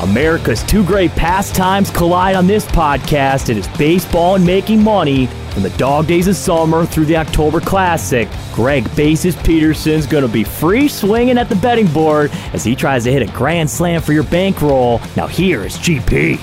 America's two great pastimes collide on this podcast. It is baseball and making money. From the dog days of summer through the October Classic, Greg Bases Peterson's going to be free swinging at the betting board as he tries to hit a grand slam for your bankroll. Now, here is GP.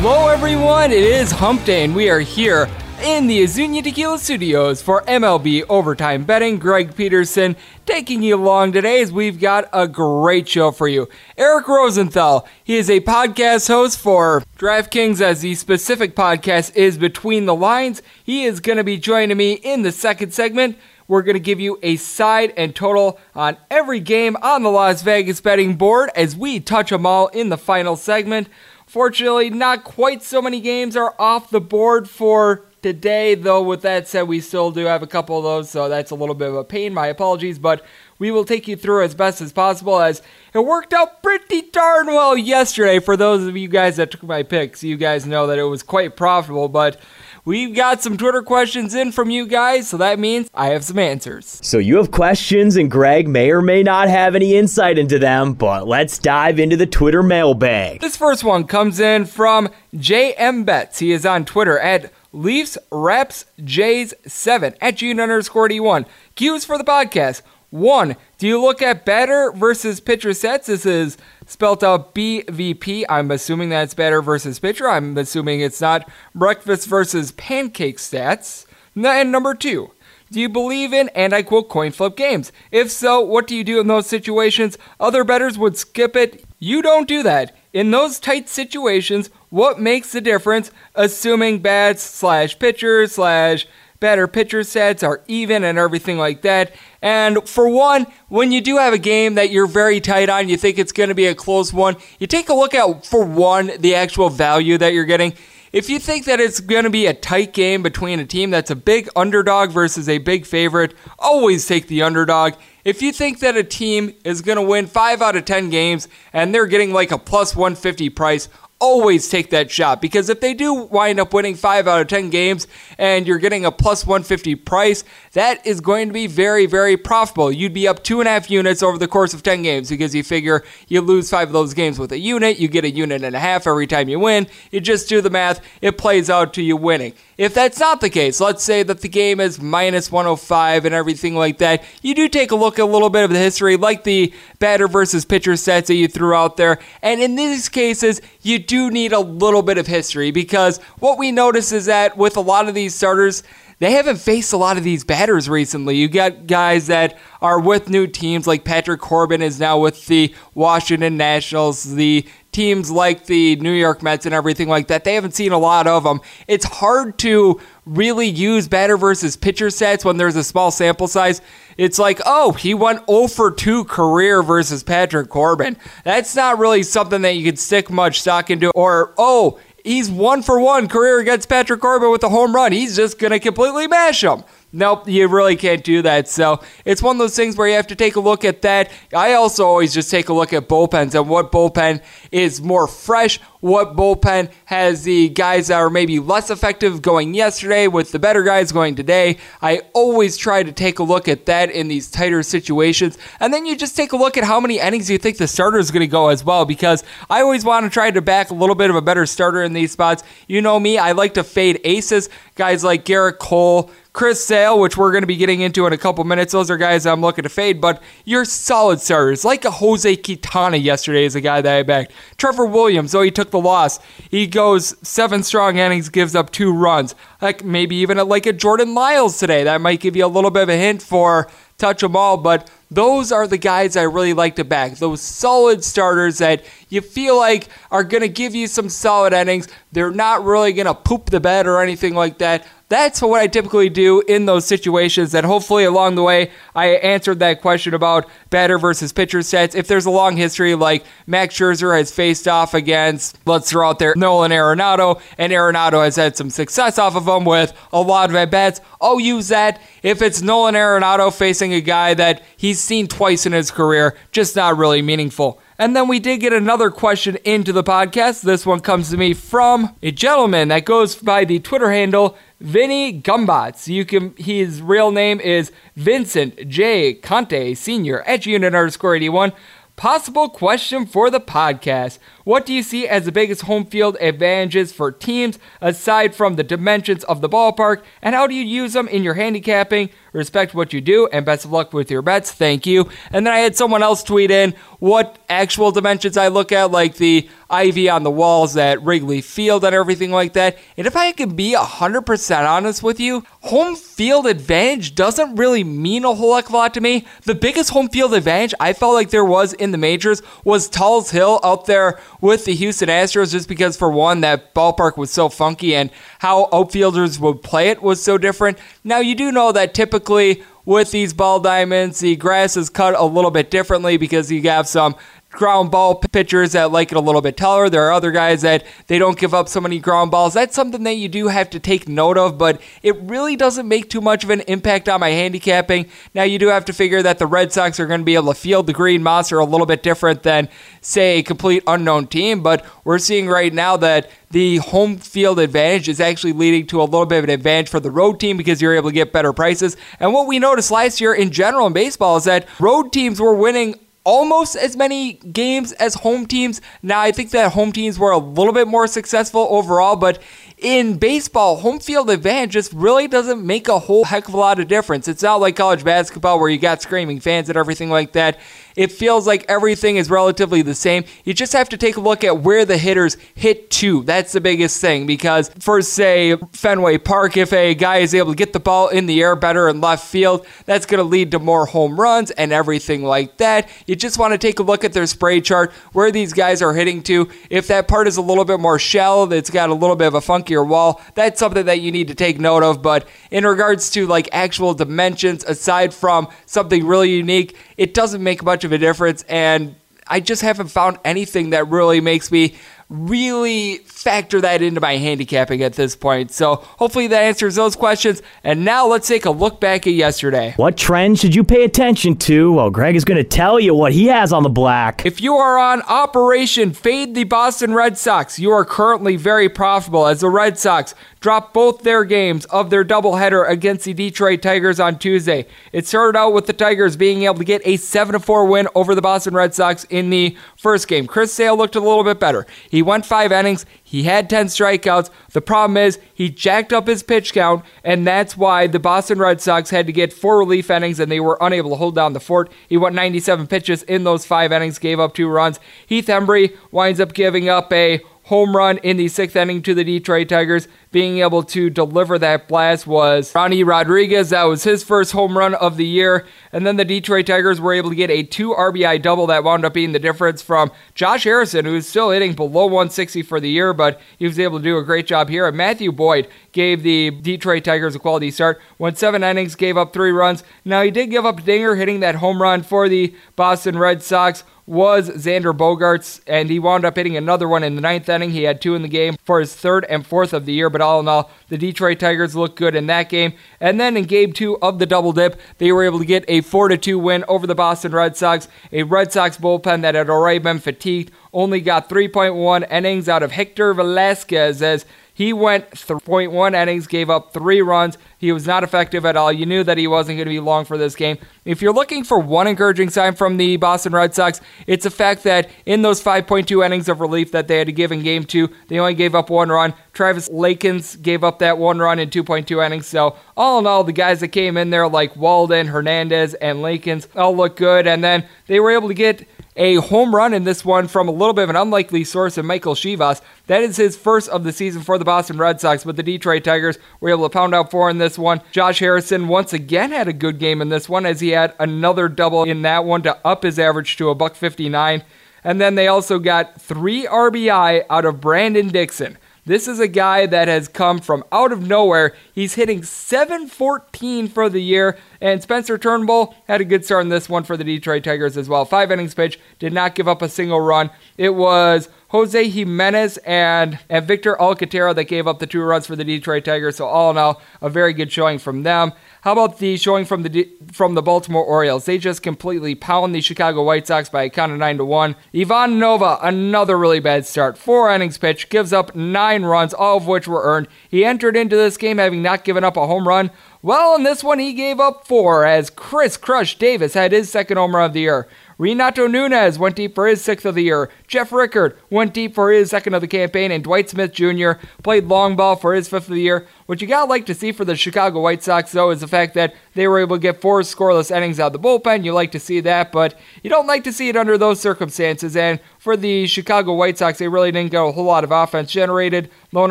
Hello, everyone. It is Hump Day, and we are here in the Azunia Tequila Studios for MLB Overtime Betting. Greg Peterson taking you along today as we've got a great show for you. Eric Rosenthal, he is a podcast host for DraftKings as the specific podcast is Between the Lines. He is going to be joining me in the second segment. We're going to give you a side and total on every game on the Las Vegas betting board as we touch them all in the final segment. Fortunately, not quite so many games are off the board for today, though, with that said, we still do have a couple of those, so that's a little bit of a pain. My apologies, but we will take you through as best as possible as it worked out pretty darn well yesterday. For those of you guys that took my picks, you guys know that it was quite profitable, but We've got some Twitter questions in from you guys, so that means I have some answers. So you have questions, and Greg may or may not have any insight into them, but let's dive into the Twitter mailbag. This first one comes in from JM Betts. He is on Twitter at Leafs Raps Jays 7 at June underscore D1. Cues for the podcast. One, do you look at batter versus pitcher sets? This is spelled out BVP. I'm assuming that's batter versus pitcher. I'm assuming it's not breakfast versus pancake stats. And number two, do you believe in, and I quote, coin flip games? If so, what do you do in those situations? Other bettors would skip it. You don't do that. In those tight situations, what makes the difference, assuming bats slash pitchers slash better pitcher sets are even and everything like that. And for one, when you do have a game that you're very tight on, you think it's going to be a close one, you take a look at, for one, the actual value that you're getting. If you think that it's going to be a tight game between a team that's a big underdog versus a big favorite, always take the underdog. If you think that a team is going to win 5 out of 10 games and they're getting like a plus 150 price, always take that shot because if they do wind up winning 5 out of 10 games and you're getting a plus 150 price, that is going to be very, very profitable. You'd be up two and a half units over the course of 10 games because you figure you lose five of those games with a unit, you get a unit and a half every time you win. You just do the math, it plays out to you winning. If that's not the case, let's say that the game is minus 105 and everything like that, you do take a look at a little bit of the history, like the batter versus pitcher sets that you threw out there. And in these cases, you do need a little bit of history because what we notice is that with a lot of these starters, they haven't faced a lot of these batters recently. You got guys that are with new teams, like Patrick Corbin is now with the Washington Nationals, the teams like the New York Mets and everything like that. They haven't seen a lot of them. It's hard to really use batter versus pitcher sets when there's a small sample size. It's like, oh, he went 0 for 2 career versus Patrick Corbin. That's not really something that you could stick much stock into. Or, oh, he's 1 for 1 career against Patrick Corbin with a home run. He's just going to completely mash him. Nope, you really can't do that. So it's one of those things where you have to take a look at that. I also always just take a look at bullpens and what bullpen is more fresh, what bullpen has the guys that are maybe less effective going yesterday with the better guys going today. I always try to take a look at that in these tighter situations. And then you just take a look at how many innings you think the starter is going to go as well, because I always want to try to back a little bit of a better starter in these spots. You know me, I like to fade aces, guys like Gerrit Cole. Chris Sale, which we're going to be getting into in a couple minutes. Those are guys I'm looking to fade, but you're solid starters. Like a Jose Quintana yesterday is a guy that I backed. Trevor Williams, though he took the loss, he goes seven strong innings, gives up two runs. Like maybe even a, like a Jordan Lyles today. That might give you a little bit of a hint for touch them all, but those are the guys I really like to back. Those solid starters that you feel like are going to give you some solid innings. They're not really going to poop the bed or anything like that. That's what I typically do in those situations. And hopefully, along the way, I answered that question about batter versus pitcher sets. If there's a long history, like Max Scherzer has faced off against, let's throw out there, Nolan Arenado, and Arenado has had some success off of him with a lot of at bats, I'll use that. If it's Nolan Arenado facing a guy that he's seen twice in his career, just not really meaningful. And then we did get another question into the podcast. This one comes to me from a gentleman that goes by the Twitter handle Vinny Gumbats. You can his real name is Vincent J. Conte Sr. at unit underscore 81. Possible question for the podcast. What do you see as the biggest home field advantages for teams aside from the dimensions of the ballpark? And how do you use them in your handicapping? Respect what you do and best of luck with your bets. Thank you. And then I had someone else tweet in what actual dimensions I look at, like the ivy on the walls at Wrigley Field and everything like that. And if I can be 100% honest with you, home field advantage doesn't really mean a whole heck of a lot to me. The biggest home field advantage I felt like there was in the majors was Tal's Hill out there with the Houston Astros, just because, for one, that ballpark was so funky and how outfielders would play it was so different. Now, you do know that typically with these ball diamonds, the grass is cut a little bit differently because you have some ground ball pitchers that like it a little bit taller. There are other guys that they don't give up so many ground balls. That's something that you do have to take note of, but it really doesn't make too much of an impact on my handicapping. Now, you do have to figure that the Red Sox are going to be able to field the green monster a little bit different than, say, a complete unknown team, but we're seeing right now that the home field advantage is actually leading to a little bit of an advantage for the road team because you're able to get better prices. And what we noticed last year in general in baseball is that road teams were winning almost as many games as home teams. Now, I think that home teams were a little bit more successful overall, but in baseball, home field advantage just really doesn't make a whole heck of a lot of difference. It's not like college basketball where you got screaming fans and everything like that. It feels like everything is relatively the same. You just have to take a look at where the hitters hit to. That's the biggest thing because for, say, Fenway Park, if a guy is able to get the ball in the air better in left field, that's going to lead to more home runs and everything like that. You just want to take a look at their spray chart, where these guys are hitting to. If that part is a little bit more shallow, it's got a little bit of a funkier wall, that's something that you need to take note of. But in regards to like actual dimensions, aside from something really unique, it doesn't make much of a difference. And I just haven't found anything that really makes me really factor that into my handicapping at this point. So hopefully that answers those questions. And now let's take a look back at yesterday. What trends should you pay attention to? Well, Greg is going to tell you what he has on the black. If you are on Operation Fade the Boston Red Sox, you are currently very profitable as the Red Sox drop both their games of their doubleheader against the Detroit Tigers on Tuesday. It started out with the Tigers being able to get a 7 4 win over the Boston Red Sox in the first game. Chris Sale looked a little bit better. He went five innings. He had 10 strikeouts. The problem is he jacked up his pitch count, and that's why the Boston Red Sox had to get four relief innings and they were unable to hold down the fort. He went 97 pitches in those five innings, gave up two runs. Heath Hembree winds up giving up a home run in the sixth inning to the Detroit Tigers. being able to deliver that blast was Ronny Rodriguez. That was his first home run of the year. And then the Detroit Tigers were able to get a two RBI double that wound up being the difference from Josh Harrison, who's still hitting below 160 for the year, but he was able to do a great job here. And Matthew Boyd gave the Detroit Tigers a quality start. Went seven innings, gave up three runs. Now, he did give up a dinger hitting that home run for the Boston Red Sox was Xander Bogaerts, and he wound up hitting another one in the ninth inning. He had two in the game for his third and fourth of the year, but all in all, the Detroit Tigers looked good in that game. And then in game two of the double dip, they were able to get a 4 2 win over the Boston Red Sox, a Red Sox bullpen that had already been fatigued. Only got 3.1 innings out of Hector Velazquez as he went 3.1 innings, gave up three runs. He was not effective at all. You knew that he wasn't going to be long for this game. If you're looking for one encouraging sign from the Boston Red Sox, it's the fact that in those 5.2 innings of relief that they had to give in game two, they only gave up one run. Travis Lakins gave up that one run in 2.2 innings. So, all in all, the guys that came in there, like Walden, Hernandez, and Lakins, all look good. And then they were able to get a home run in this one from a little bit of an unlikely source in Michael Chavis. That is his first of the season for the Boston Red Sox, but the Detroit Tigers were able to pound out four in this one. Josh Harrison once again had a good game in this one as he had another double in that one to up his average to a buck 59. And then they also got three RBI out of Brandon Dixon. This is a guy that has come from out of nowhere. He's hitting 714 for the year, and Spencer Turnbull had a good start in this one for the Detroit Tigers as well. Five innings pitch, did not give up a single run. It was Jose Jimenez and, and Victor Alcantara that gave up the two runs for the Detroit Tigers. So all in all, a very good showing from them. How about the showing from the from the Baltimore Orioles? They just completely pound the Chicago White Sox by a count of nine to one. Ivan Nova, another really bad start. Four innings pitched, gives up nine runs, all of which were earned. He entered into this game having not given up a home run. Well, in this one, he gave up four as Chris Crush Davis had his second home run of the year. Renato Nunez went deep for his sixth of the year. Jeff Rickard went deep for his second of the campaign, and Dwight Smith Jr. played long ball for his fifth of the year. What you gotta like to see for the Chicago White Sox, though, is the fact that they were able to get four scoreless innings out of the bullpen. You like to see that, but you don't like to see it under those circumstances. And for the Chicago White Sox, they really didn't get a whole lot of offense generated. Lone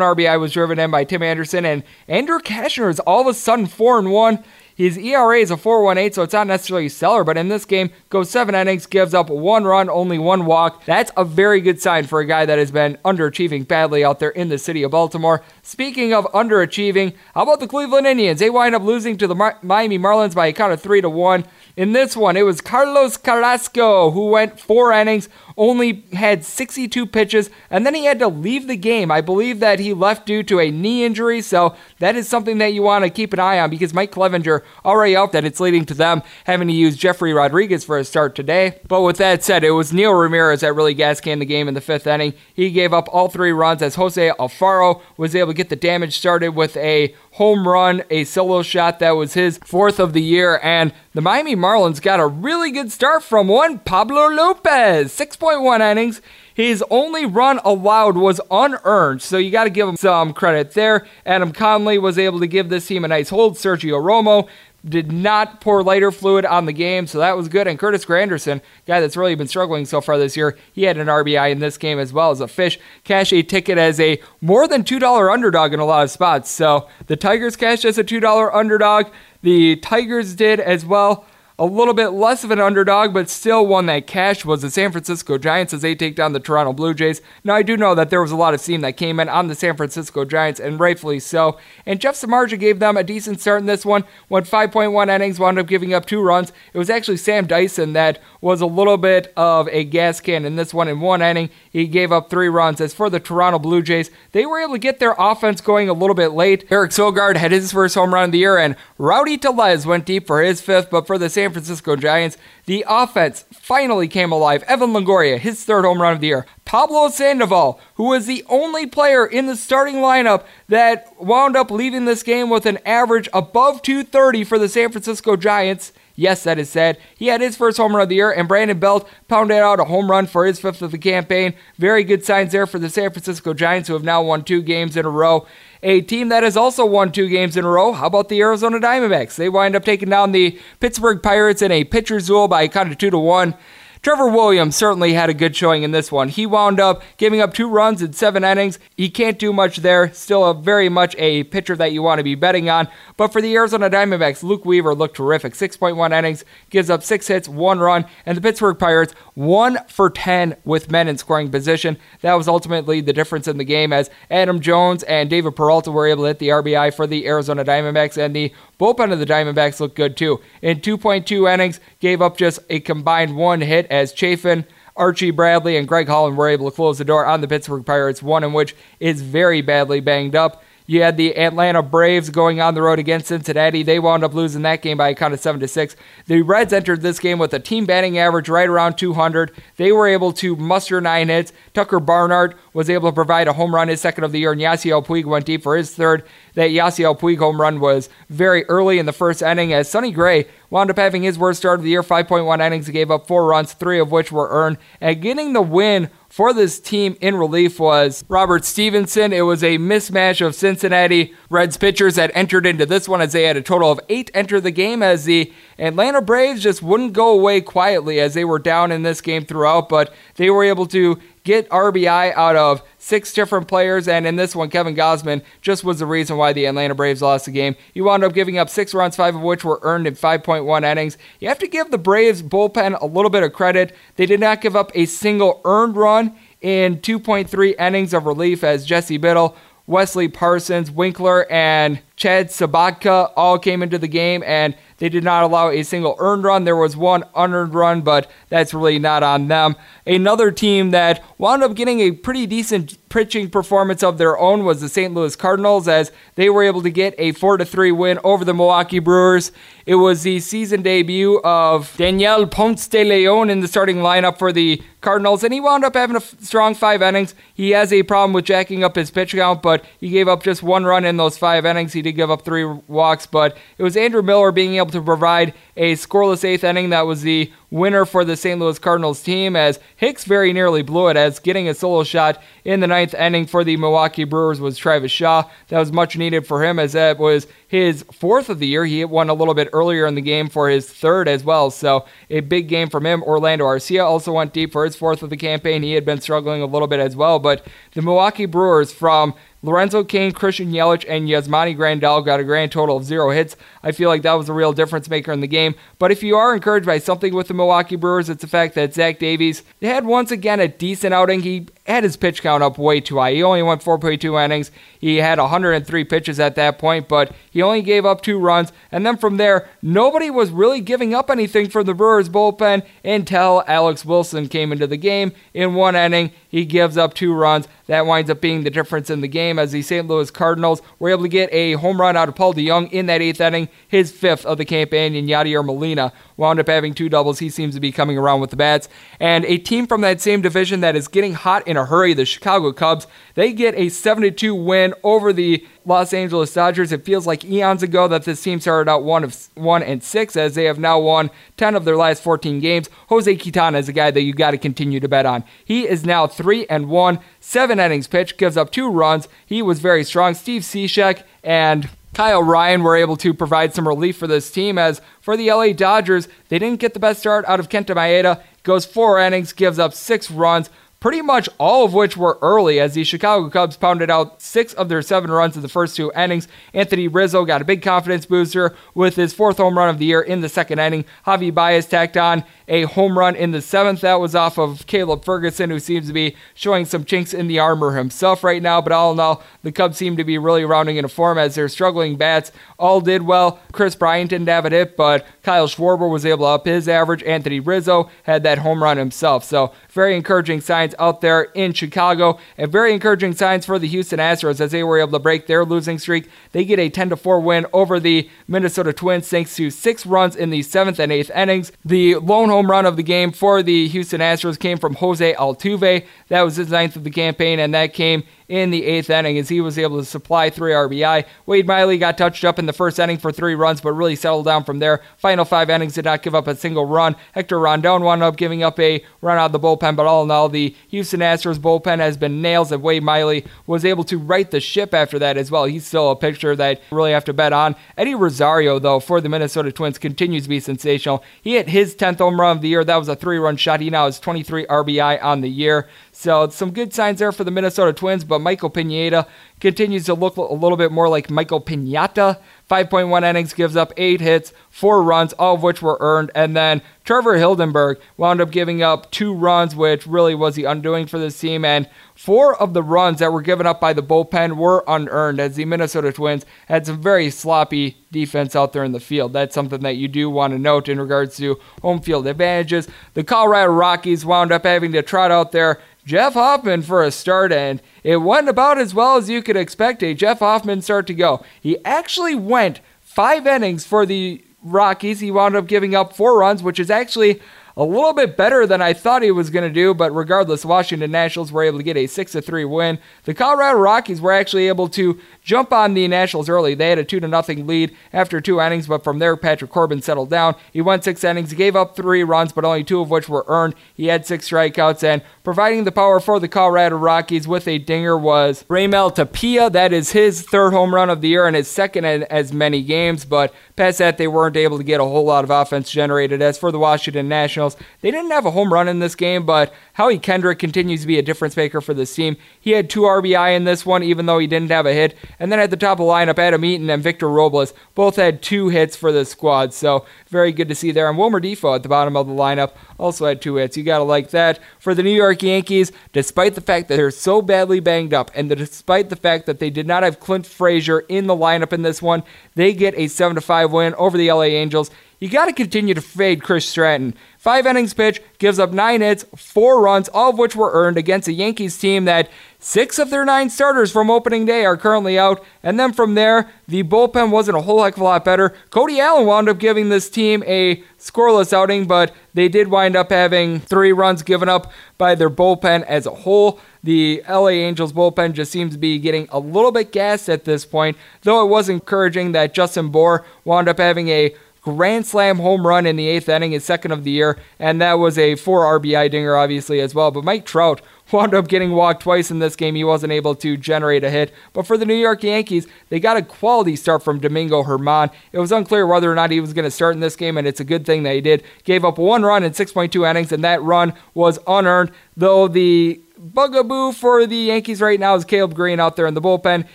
RBI was driven in by Tim Anderson, and Andrew Cashner is all of a sudden 4 and 1. His ERA is a 4.18, so it's not necessarily a stellar, but in this game, goes seven innings, gives up one run, only one walk. That's a very good sign for a guy that has been underachieving badly out there in the city of Baltimore. Speaking of underachieving, how about the Cleveland Indians? They wind up losing to the Miami Marlins by a count of three to one. In this one, it was Carlos Carrasco who went four innings, only had 62 pitches, and then he had to leave the game. I believe that he left due to a knee injury, so that is something that you want to keep an eye on because Mike Clevinger already out that it's leading to them having to use Jefry Rodriguez for a start today. But with that said, it was Neil Ramirez that really gas canned the game in the fifth inning. He gave up all three runs as Jose Alfaro was able to get the damage started with a home run, a solo shot that was his fourth of the year, and the Miami Marlins got a really good start from one Pablo Lopez, 6.1 innings. His only run allowed was unearned, so you got to give him some credit there. Adam Conley was able to give this team a nice hold. Sergio Romo did not pour lighter fluid on the game, so that was good. And Curtis Granderson, guy that's really been struggling so far this year, he had an RBI in this game as well as a fish. Cash a ticket as a more than $2 underdog in a lot of spots. So the Tigers cashed as a $2 underdog. The Tigers did as well a little bit less of an underdog, but still one that cashed was the San Francisco Giants as they take down the Toronto Blue Jays. Now, I do know that there was a lot of steam that came in on the San Francisco Giants, and rightfully so. And Jeff Samardzija gave them a decent start in this one. Went 5.1 innings, wound up giving up two runs. It was actually Sam Dyson that was a little bit of a gas can in this one. In one inning, he gave up three runs. As for the Toronto Blue Jays, they were able to get their offense going a little bit late. Eric Sogard had his first home run of the year, and Rowdy Tellez went deep for his fifth, but for the San Francisco Giants, the offense finally came alive. Evan Longoria, his third home run of the year. Pablo Sandoval, who was the only player in the starting lineup that wound up leaving this game with an average above 230 for the San Francisco Giants. Yes, that is said. He had his first home run of the year, and Brandon Belt pounded out a home run for his fifth of the campaign. Very good signs there for the San Francisco Giants, who have now won two games in a row. A team that has also won two games in a row. How about the Arizona Diamondbacks? They wind up taking down the Pittsburgh Pirates in a pitcher's duel by kind of two to one. Trevor Williams certainly had a good showing in this one. He wound up giving up two runs in seven innings. He can't do much there. Still a very much a pitcher that you want to be betting on. But for the Arizona Diamondbacks, Luke Weaver looked terrific. 6.1 innings, gives up six hits, one run, and the Pittsburgh Pirates one for 10 with men in scoring position. That was ultimately the difference in the game as Adam Jones and David Peralta were able to hit the RBI for the Arizona Diamondbacks, and the bullpen of the Diamondbacks looked good too. In 2.2 innings, gave up just a combined one hit as Chafin. Archie Bradley and Greg Holland were able to close the door on the Pittsburgh Pirates, one in which is very badly banged up. You had the Atlanta Braves going on the road against Cincinnati. They wound up losing that game by a count of seven to six. The Reds entered this game with a team batting average right around 200. They were able to muster nine hits. Tucker Barnhart was able to provide a home run, his second of the year, and Yasiel Puig went deep for his third. That Yasiel Puig home run was very early in the first inning as Sonny Gray wound up having his worst start of the year, 5.1 innings. He gave up four runs, three of which were earned, and getting the win for this team in relief was Robert Stephenson. It was a mismatch of Cincinnati Reds pitchers that entered into this one as they had a total of eight enter the game as the Atlanta Braves just wouldn't go away quietly as they were down in this game throughout, but they were able to get RBI out of six different players, and in this one, Kevin Gausman just was the reason why the Atlanta Braves lost the game. He wound up giving up six runs, five of which were earned in 5.1 innings. You have to give the Braves bullpen a little bit of credit. They did not give up a single earned run in 2.3 innings of relief as Jesse Biddle, Wesley Parsons, Winkler, and Chad Sobotka all came into the game and they did not allow a single earned run. There was one unearned run, but that's really not on them. Another team that wound up getting a pretty decent pitching performance of their own was the St. Louis Cardinals as they were able to get a 4 3 win over the Milwaukee Brewers. It was the season debut of Daniel Ponce de Leon in the starting lineup for the Cardinals, and he wound up having a strong five innings. He has a problem with jacking up his pitch count, but he gave up just one run in those five innings. He did give up three walks, but it was Andrew Miller being able to provide a scoreless eighth inning that was the winner for the St. Louis Cardinals team as Hicks very nearly blew it as getting a solo shot in the ninth inning for the Milwaukee Brewers was Travis Shaw. That was much needed for him as that was his fourth of the year. He one a little bit earlier in the game for his third as well. So a big game from him. Orlando Arcia also went deep for his fourth of the campaign. He had been struggling a little bit as well. But the Milwaukee Brewers from Lorenzo Cain, Christian Yelich, and Yasmani Grandal got a grand total of zero hits. I feel like that was a real difference maker in the game. But if you are encouraged by something with the Milwaukee Brewers, it's the fact that Zach Davies had once again a decent outing. He had his pitch count up way too high. He only went 4.2 innings. He had 103 pitches at that point, but he only gave up two runs. And then from there, nobody was really giving up anything for the Brewers bullpen until Alex Wilson came into the game. In one inning, he gives up two runs. That winds up being the difference in the game as the St. Louis Cardinals were able to get a home run out of Paul DeJong in that eighth inning, his fifth of the campaign, and Yadier Molina wound up having two doubles. He seems to be coming around with the bats. And a team from that same division that is getting hot in a hurry, the Chicago Cubs, they get a 72 win over the Los Angeles Dodgers. It feels like eons ago that this team started out one of one and six, as they have now won 10 of their last 14 games. Jose Quintana is a guy that you got to continue to bet on. He is now three and one, seven innings pitched, gives up two runs. He was very strong. Steve Cishek and Kyle Ryan were able to provide some relief for this team. As for the LA Dodgers, they didn't get the best start out of Kenta Maeda. Goes four innings, gives up six runs pretty much all of which were early as the Chicago Cubs pounded out six of their seven runs in the first two innings. Anthony Rizzo got a big confidence booster with his fourth home run of the year in the second inning. Javi Baez tacked on a home run in the seventh. That was off of Caleb Ferguson, who seems to be showing some chinks in the armor himself right now. But all in all, the Cubs seem to be really rounding into form as their struggling bats all did well. Kris Bryant didn't have it, hit, but Kyle Schwarber was able to up his average. Anthony Rizzo had that home run himself. So very encouraging signs out there in Chicago, and very encouraging signs for the Houston Astros as they were able to break their losing streak. They get a 10 4 win over the Minnesota Twins thanks to six runs in the seventh and eighth innings. The lone home run of the game for the Houston Astros came from Jose Altuve. That was his ninth of the campaign, and that came in the eighth inning as he was able to supply three RBI. Wade Miley got touched up in the first inning for three runs, but really settled down from there. Final five innings did not give up a single run. Hector Rondon wound up giving up a run out of the bullpen, but all in all, the Houston Astros bullpen has been nails, and Wade Miley was able to right the ship after that as well. He's still a pitcher that really have to bet on. Eddie Rosario, though, for the Minnesota Twins continues to be sensational. He hit his 10th home run of the year. That was a three run shot. He now has 23 RBI on the year. So some good signs there for the Minnesota Twins, but Michael Pineda continues to look a little bit more like Michael Pinata. 5.1 innings, gives up eight hits, four runs, all of which were earned. And then Trevor Hildenberg wound up giving up two runs, which really was the undoing for this team. And four of the runs that were given up by the bullpen were unearned, as the Minnesota Twins had some very sloppy defense out there in the field. That's something that you do want to note in regards to home field advantages. The Colorado Rockies wound up having to trot out there Jeff Hoffman for a start, and it went about as well as you could expect a Jeff Hoffman start to go. He actually went five innings for the Rockies. He wound up giving up four runs, which is actually a little bit better than I thought he was going to do, but regardless, Washington Nationals were able to get a 6 3 win. The Colorado Rockies were actually able to jump on the Nationals early. They had a 2 0 lead after two innings, but from there, Patrick Corbin settled down. He went six innings, gave up three runs, but only two of which were earned. He had six strikeouts, and providing the power for the Colorado Rockies with a dinger was Raimel Tapia. That is his third home run of the year and his second in as many games, but past that, they weren't able to get a whole lot of offense generated. As for the Washington Nationals, they didn't have a home run in this game, but Howie Kendrick continues to be a difference maker for this team. He had two RBI in this one, even though he didn't have a hit. And then at the top of the lineup, Adam Eaton and Victor Robles both had two hits for the squad. So very good to see there. And Wilmer Difo at the bottom of the lineup also had two hits. You got to like that. For the New York Yankees, despite the fact that they're so badly banged up, and despite the fact that they did not have Clint Frazier in the lineup in this one, they get a 7 5 win over the LA Angels. You got to continue to fade Chris Stratton. Five innings pitch, gives up nine hits, four runs, all of which were earned against a Yankees team that six of their nine starters from opening day are currently out. And then from there, the bullpen wasn't a whole heck of a lot better. Cody Allen wound up giving this team a scoreless outing, but they did wind up having three runs given up by their bullpen as a whole. The LA Angels bullpen just seems to be getting a little bit gassed at this point, though it was encouraging that Justin Bour wound up having a grand slam home run in the eighth inning, his second of the year, and that was a four RBI dinger, obviously, as well. But Mike Trout wound up getting walked twice in this game. He wasn't able to generate a hit. But for the New York Yankees, they got a quality start from Domingo German. It was unclear whether or not he was going to start in this game, and it's a good thing that he did. Gave up one run in 6.2 innings, and that run was unearned, though the bugaboo for the Yankees right now is Caleb Green out there in the bullpen.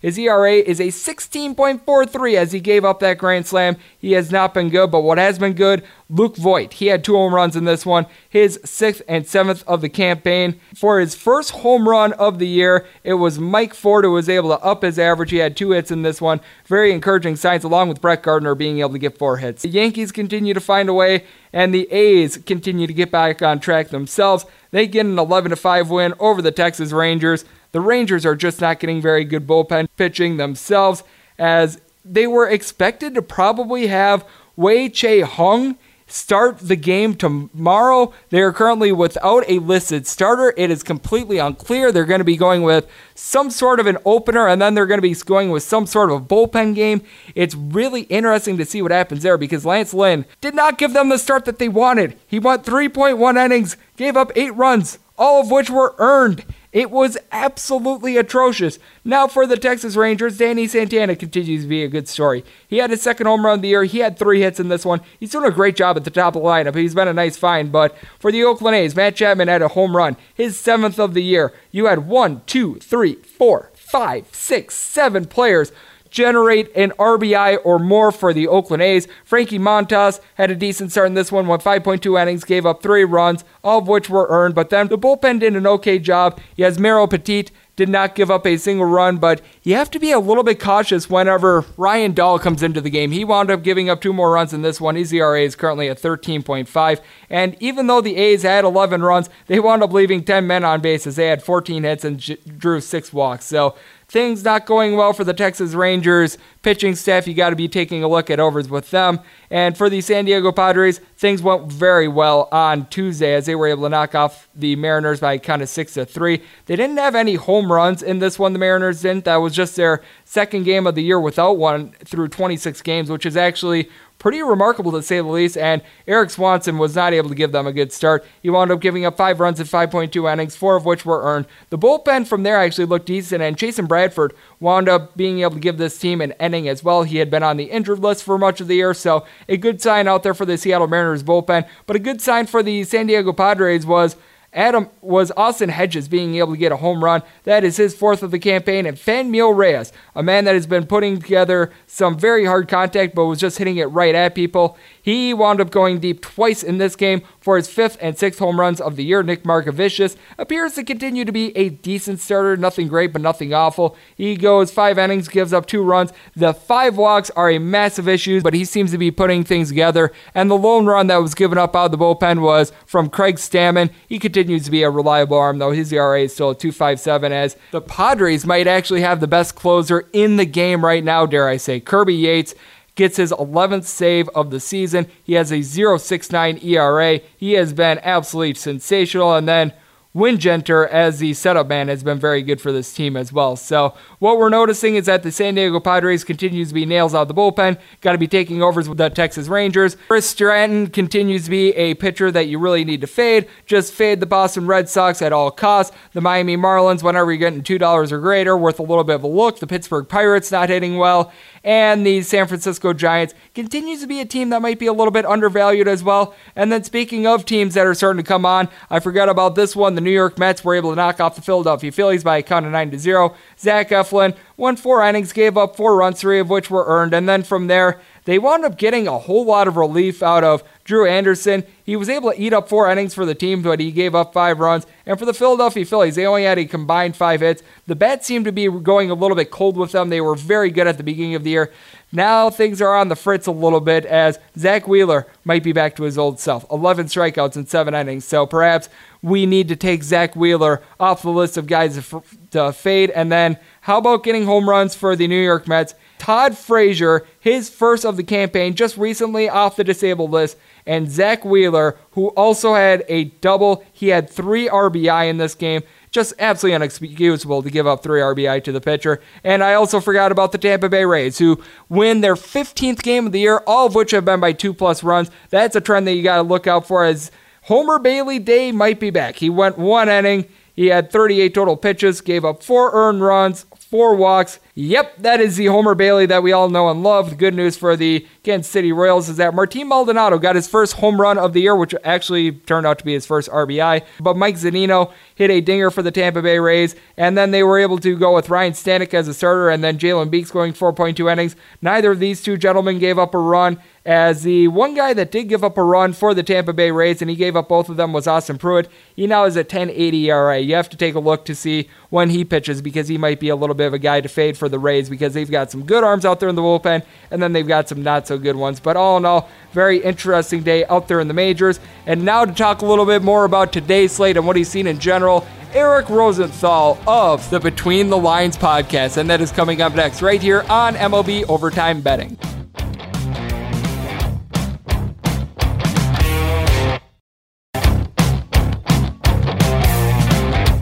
His ERA is a 16.43 as he gave up that grand slam. He has not been good, but what has been good, Luke Voit. He had two home runs in this one, his sixth and seventh of the campaign. For his first home run of the year, it was Mike Ford who was able to up his average. He had two hits in this one. Very encouraging signs, along with Brett Gardner being able to get four hits. The Yankees continue to find a way, and the A's continue to get back on track themselves. They get an 11 5 win over the Texas Rangers. The Rangers are just not getting very good bullpen pitching themselves, as they were expected to probably have Wei-Chieh Huang start the game tomorrow. They are currently without a listed starter. It is completely unclear. They're going to be going with some sort of an opener, and then they're going to be going with some sort of a bullpen game. It's really interesting to see what happens there because Lance Lynn did not give them the start that they wanted. He went 3.1 innings, gave up eight runs, all of which were earned. It was absolutely atrocious. Now for the Texas Rangers, Danny Santana continues to be a good story. He had his second home run of the year. He had three hits in this one. He's doing a great job at the top of the lineup. He's been a nice find. But for the Oakland A's, Matt Chapman had a home run, his seventh of the year. You had one, two, three, four, five, six, seven players generate an RBI or more for the Oakland A's. Frankie Montas had a decent start in this one, went 5.2 innings, gave up three runs, all of which were earned, but then the bullpen did an okay job. Yusmeiro Petit did not give up a single run, but you have to be a little bit cautious whenever Ryan Dull comes into the game. He wound up giving up two more runs in this one. His ERA is currently at 13.5. And even though the A's had 11 runs, they wound up leaving 10 men on base as they had 14 hits and drew six walks. So things not going well for the Texas Rangers pitching staff. You got to be taking a look at overs with them. And for the San Diego Padres, things went very well on Tuesday as they were able to knock off the Mariners by kind of six to three. They didn't have any home runs in this one. The Mariners didn't. That was just their second game of the year without one through 26 games, which is actually pretty remarkable to say the least. And Erik Swanson was not able to give them a good start. He wound up giving up five runs in 5.2 innings, four of which were earned. The bullpen from there actually looked decent, and Chasen Bradford wound up being able to give this team an inning as well. He had been on the injured list for much of the year, so a good sign out there for the Seattle Mariners bullpen. But a good sign for the San Diego Padres was Adam was Austin Hedges being able to get a home run. That is his fourth of the campaign. And Franmil Reyes, a man that has been putting together some very hard contact but was just hitting it right at people. He wound up going deep twice in this game for his fifth and sixth home runs of the year. Nick Margevicius appears to continue to be a decent starter. Nothing great, but nothing awful. He goes five innings, gives up two runs. The five walks are a massive issue, but he seems to be putting things together. And the lone run that was given up out of the bullpen was from Craig Stammen. He continues to be a reliable arm, though. His ERA is still at 2.57, as the Padres might actually have the best closer in the game right now, dare I say. Kirby Yates gets his 11th save of the season. He has a 0.69 ERA. He has been absolutely sensational. And then Wingenter as the setup man has been very good for this team as well. So what we're noticing is that the San Diego Padres continues to be nails out of the bullpen. Got to be taking overs with the Texas Rangers. Chris Stratton continues to be a pitcher that you really need to fade. Just fade the Boston Red Sox at all costs. The Miami Marlins, whenever you're getting two dollars or greater, worth a little bit of a look. The Pittsburgh Pirates not hitting well, and the San Francisco Giants continues to be a team that might be a little bit undervalued as well. And then speaking of teams that are starting to come on, I forgot about this one. The New York Mets were able to knock off the Philadelphia Phillies by a count of 9 to 0. Zach Eflin won four innings, gave up four runs, three of which were earned. And then from there, they wound up getting a whole lot of relief out of Drew Anderson. He was able to eat up four innings for the team, but he gave up five runs. And for the Philadelphia Phillies, they only had a combined five hits. The bats seemed to be going a little bit cold with them. They were very good at the beginning of the year. Now things are on the fritz a little bit as Zack Wheeler might be back to his old self. 11 strikeouts in seven innings. So perhaps we need to take Zack Wheeler off the list of guys to fade. And then how about getting home runs for the New York Mets? Todd Frazier, his first of the campaign, just recently off the disabled list, and Zack Wheeler, who also had a double. He had three RBI in this game. Just absolutely inexcusable to give up three RBI to the pitcher. And I also forgot about the Tampa Bay Rays, who win their 15th game of the year, all of which have been by two plus runs. That's a trend that you got to look out for as Homer Bailey Day might be back. He went one inning. He had 38 total pitches, gave up four earned runs, four walks. Yep, that is the Homer Bailey that we all know and love. The good news for the Kansas City Royals is that Martin Maldonado got his first home run of the year, which actually turned out to be his first RBI. But Mike Zunino hit a dinger for the Tampa Bay Rays, and then they were able to go with Ryan Stanek as a starter, and then Jalen Beeks going 4.2 innings. Neither of these two gentlemen gave up a run, as the one guy that did give up a run for the Tampa Bay Rays, and he gave up both of them, was Austin Pruitt. He now is at 10.80 ERA. You have to take a look to see when he pitches because he might be a little bit of a guy to fade for the Rays because they've got some good arms out there in the bullpen, and then they've got some not so good ones. But all in all, very interesting day out there in the majors. And now to talk a little bit more about today's slate and what he's seen in general. Eric Rosenthal of the Between the Lines podcast, and that is coming up next right here on MLB Overtime Betting.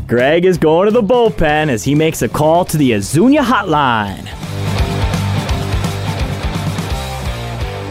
Greg is going to the bullpen as he makes a call to the Azunia hotline.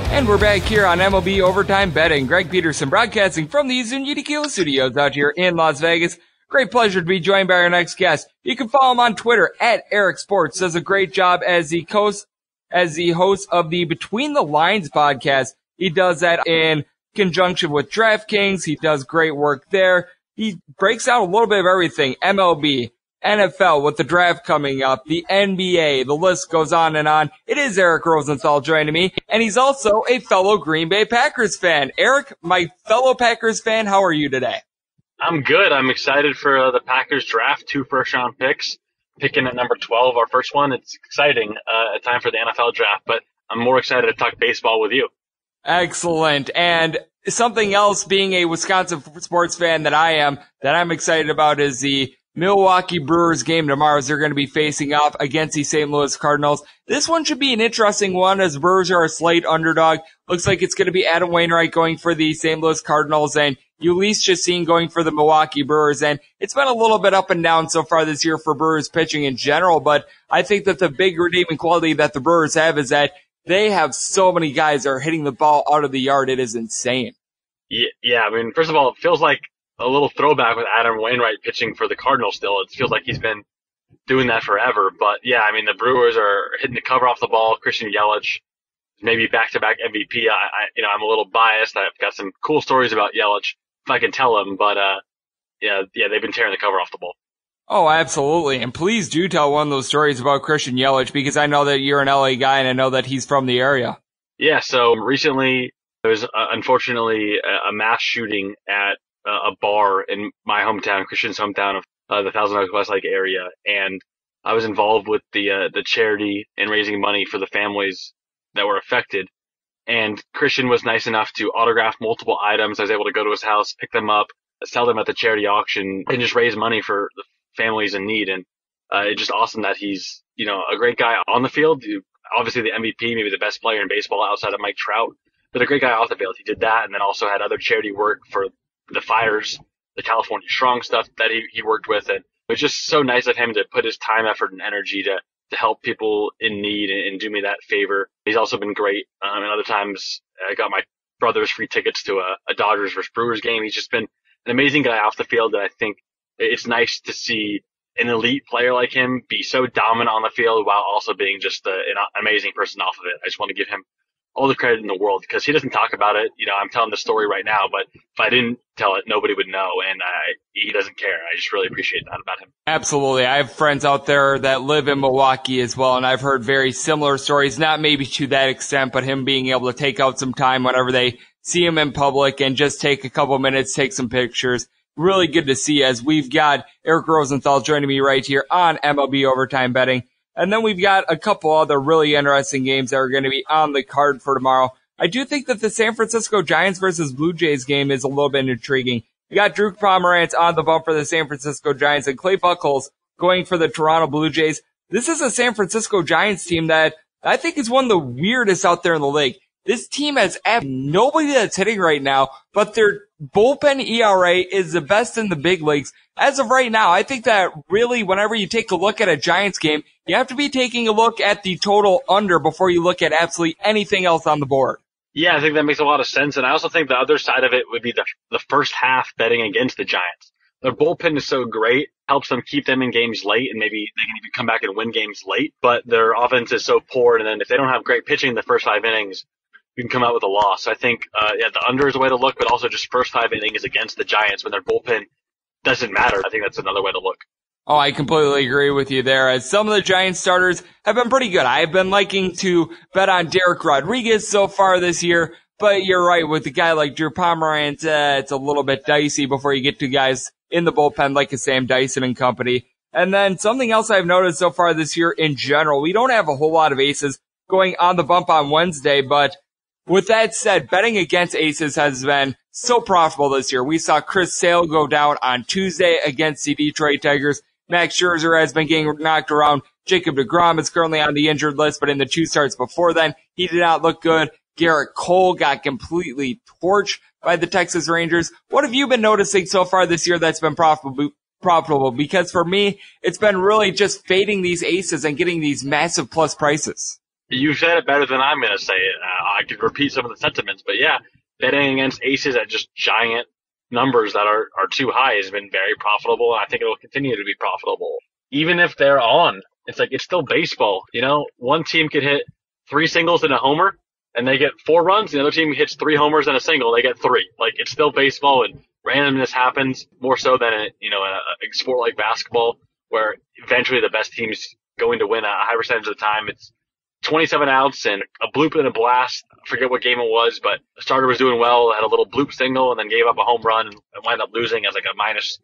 And we're back here on MLB Overtime Betting. Greg Peterson broadcasting from the Azunia Tequila Studios out here in Las Vegas. Great pleasure to be joined by our next guest. You can follow him on Twitter at Eric Sports. Does a great job as the host, as the host of the Between the Lines podcast. He does that in conjunction with DraftKings. He does great work there. He breaks out a little bit of everything. MLB, NFL with the draft coming up, the NBA, the list goes on and on. It is Eric Rosenthal joining me, and he's also a fellow Green Bay Packers fan. Eric, my fellow Packers fan, how are you today? I'm good. I'm excited for uh, the Packers draft, two first round picks, picking at number 12, our first one. It's exciting, uh, a time for the NFL draft, but I'm more excited to talk baseball with you. Excellent. And something else being a Wisconsin sports fan that I am, that I'm excited about is the Milwaukee Brewers game tomorrow as they're going to be facing off against the St. Louis Cardinals. This one should be an interesting one as Brewers are a slight underdog. Looks like it's going to be Adam Wainwright going for the St. Louis Cardinals and Jhoulys Chacin going for the Milwaukee Brewers. And it's been a little bit up and down so far this year for Brewers pitching in general, but I think that the big redeeming quality that the Brewers have is that they have so many guys that are hitting the ball out of the yard. It is insane. Yeah, yeah. I mean, first of all, it feels like a little throwback with Adam Wainwright pitching for the Cardinals still. It feels like he's been doing that forever. But yeah, I mean, the Brewers are hitting the cover off the ball. Christian Yelich, maybe back to back MVP. I, I, you know, I'm a little biased. I've got some cool stories about Yelich if I can tell them, but, uh, yeah, yeah, they've been tearing the cover off the ball. Oh, absolutely. And please do tell one of those stories about Christian Yelich because I know that you're an LA guy and I know that he's from the area. Yeah. So recently there was uh, unfortunately a, a mass shooting at a bar in my hometown, Christian's hometown of uh, the Thousand Oaks Westlake area, and I was involved with the uh, the charity and raising money for the families that were affected. And Christian was nice enough to autograph multiple items. I was able to go to his house, pick them up, sell them at the charity auction, and just raise money for the families in need. And uh, it's just awesome that he's you know a great guy on the field, obviously the MVP, maybe the best player in baseball outside of Mike Trout, but a great guy off the field. He did that, and then also had other charity work for the fires, the California Strong stuff that he, he worked with. And it was just so nice of him to put his time, effort, and energy to, to help people in need and, and do me that favor. He's also been great. Um, and other times I got my brothers free tickets to a, a Dodgers versus Brewers game. He's just been an amazing guy off the field that I think it's nice to see an elite player like him be so dominant on the field while also being just a, an amazing person off of it. I just want to give him all the credit in the world because he doesn't talk about it. You know, I'm telling the story right now, but if I didn't tell it, nobody would know, and I, he doesn't care. I just really appreciate that about him. Absolutely, I have friends out there that live in Milwaukee as well, and I've heard very similar stories. Not maybe to that extent, but him being able to take out some time whenever they see him in public and just take a couple minutes, take some pictures. Really good to see as we've got Eric Rosenthal joining me right here on MLB Overtime Betting. And then we've got a couple other really interesting games that are going to be on the card for tomorrow. I do think that the San Francisco Giants versus Blue Jays game is a little bit intriguing. You got Drew Pomeranz on the bump for the San Francisco Giants and Clay Buchholz going for the Toronto Blue Jays. This is a San Francisco Giants team that I think is one of the weirdest out there in the league. This team has nobody that's hitting right now, but their bullpen ERA is the best in the big leagues. As of right now, I think that really whenever you take a look at a Giants game, you have to be taking a look at the total under before you look at absolutely anything else on the board. Yeah, I think that makes a lot of sense. And I also think the other side of it would be the, the first half betting against the Giants. Their bullpen is so great, helps them keep them in games late, and maybe they can even come back and win games late. But their offense is so poor, and then if they don't have great pitching in the first five innings, you can come out with a loss. I think uh, yeah, the under is a way to look, but also just first five innings against the Giants when their bullpen doesn't matter. I think that's another way to look. Oh, I completely agree with you there. As some of the Giants starters have been pretty good. I've been liking to bet on Dereck Rodriguez so far this year, but you're right with a guy like Drew Pomeranz, uh, it's a little bit dicey before you get to guys in the bullpen like a Sam Dyson and company. And then something else I've noticed so far this year in general, we don't have a whole lot of aces going on the bump on Wednesday, but with that said, betting against aces has been so profitable this year. We saw Chris Sale go down on Tuesday against the Detroit Tigers. Max Scherzer has been getting knocked around. Jacob DeGrom is currently on the injured list, but in the two starts before then, he did not look good. Gerrit Cole got completely torched by the Texas Rangers. What have you been noticing so far this year that's been profitable? Profitable because for me, it's been really just fading these aces and getting these massive plus prices. You said it better than I'm going to say it. Uh, I could repeat some of the sentiments, but yeah, betting against aces at just giant numbers that are, are too high has been very profitable, I think it will continue to be profitable. Even if they're on, it's like it's still baseball. You know, one team could hit three singles and a homer, and they get four runs. The other team hits three homers and a single, they get three. Like it's still baseball, and randomness happens more so than a, you know a, a sport like basketball, where eventually the best team's going to win a high percentage of the time. It's 27 outs and a bloop and a blast. I forget what game it was, but the starter was doing well, had a little bloop single, and then gave up a home run and wound up losing as like a minus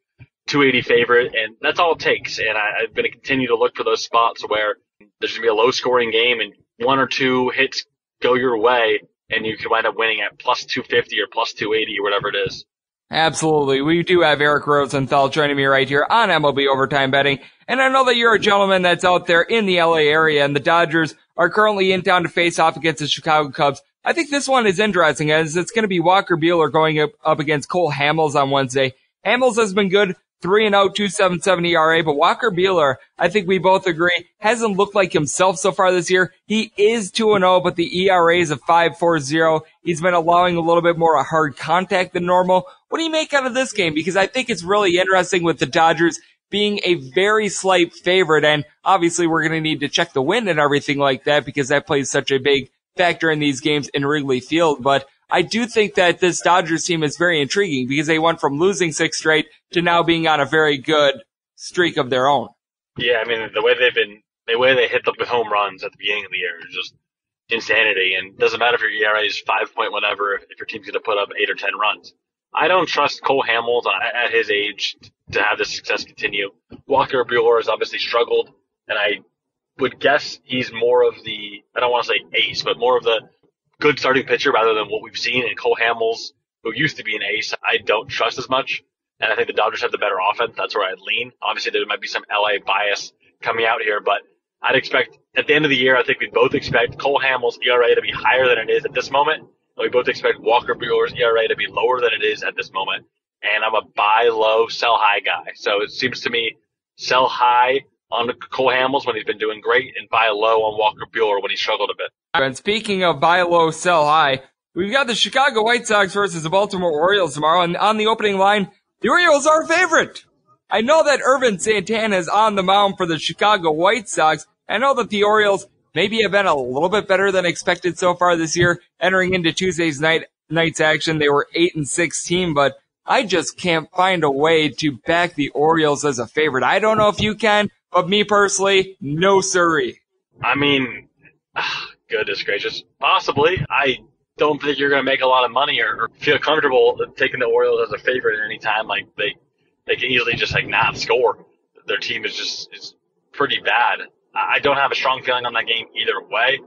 280 favorite. And that's all it takes. And I, I'm going to continue to look for those spots where there's going to be a low scoring game and one or two hits go your way and you can wind up winning at plus 250 or plus 280 or whatever it is. Absolutely. We do have Eric Rosenthal joining me right here on MLB Overtime Betting. And I know that you're a gentleman that's out there in the LA area and the Dodgers are currently in town to face off against the Chicago Cubs. I think this one is interesting as it's going to be Walker Buehler going up, up against Cole Hamels on Wednesday. Hamels has been good 3 and 0, 277 ERA, but Walker Buehler, I think we both agree, hasn't looked like himself so far this year. He is 2 and 0, but the ERA is a 5.40. He's been allowing a little bit more hard contact than normal. What do you make out of this game? Because I think it's really interesting with the Dodgers being a very slight favorite, and obviously we're going to need to check the wind and everything like that because that plays such a big factor in these games in Wrigley Field. But I do think that this Dodgers team is very intriguing because they went from losing six straight to now being on a very good streak of their own. Yeah, I mean the way they've been, the way they hit the home runs at the beginning of the year is just insanity. And it doesn't matter if your ERA is five point whatever, if, your team's going to put up eight or ten runs. I don't trust Cole Hamels at his age to have this success continue. Walker Buehler has obviously struggled, and I would guess he's more of the I don't want to say ace, but more of the good starting pitcher rather than what we've seen in Cole Hamels, who used to be an ace. I don't trust as much. And I think the Dodgers have the better offense. That's where I'd lean. Obviously, there might be some LA bias coming out here, but I'd expect at the end of the year, I think we both expect Cole Hamels' ERA to be higher than it is at this moment. We both expect Walker Buehler's ERA to be lower than it is at this moment. And I'm a buy low, sell high guy. So it seems to me sell high on Cole Hamels when he's been doing great and buy a low on Walker Buehler when he struggled a bit. And speaking of buy a low, sell high, we've got the Chicago White Sox versus the Baltimore Orioles tomorrow. And on the opening line, the Orioles are favorite. I know that Ervin Santana is on the mound for the Chicago White Sox. I know that the Orioles maybe have been a little bit better than expected so far this year. Entering into Tuesday's night night's action, they were eight and sixteen, but I just can't find a way to back the Orioles as a favorite. I don't know if you can, but me personally, no siree. I mean, ah, goodness gracious. Possibly. I don't think you're going to make a lot of money or, or, feel comfortable taking the Orioles as a favorite at any time. Like they, they can easily just like not score. Their team is just is pretty bad. I don't have a strong feeling on that game either way,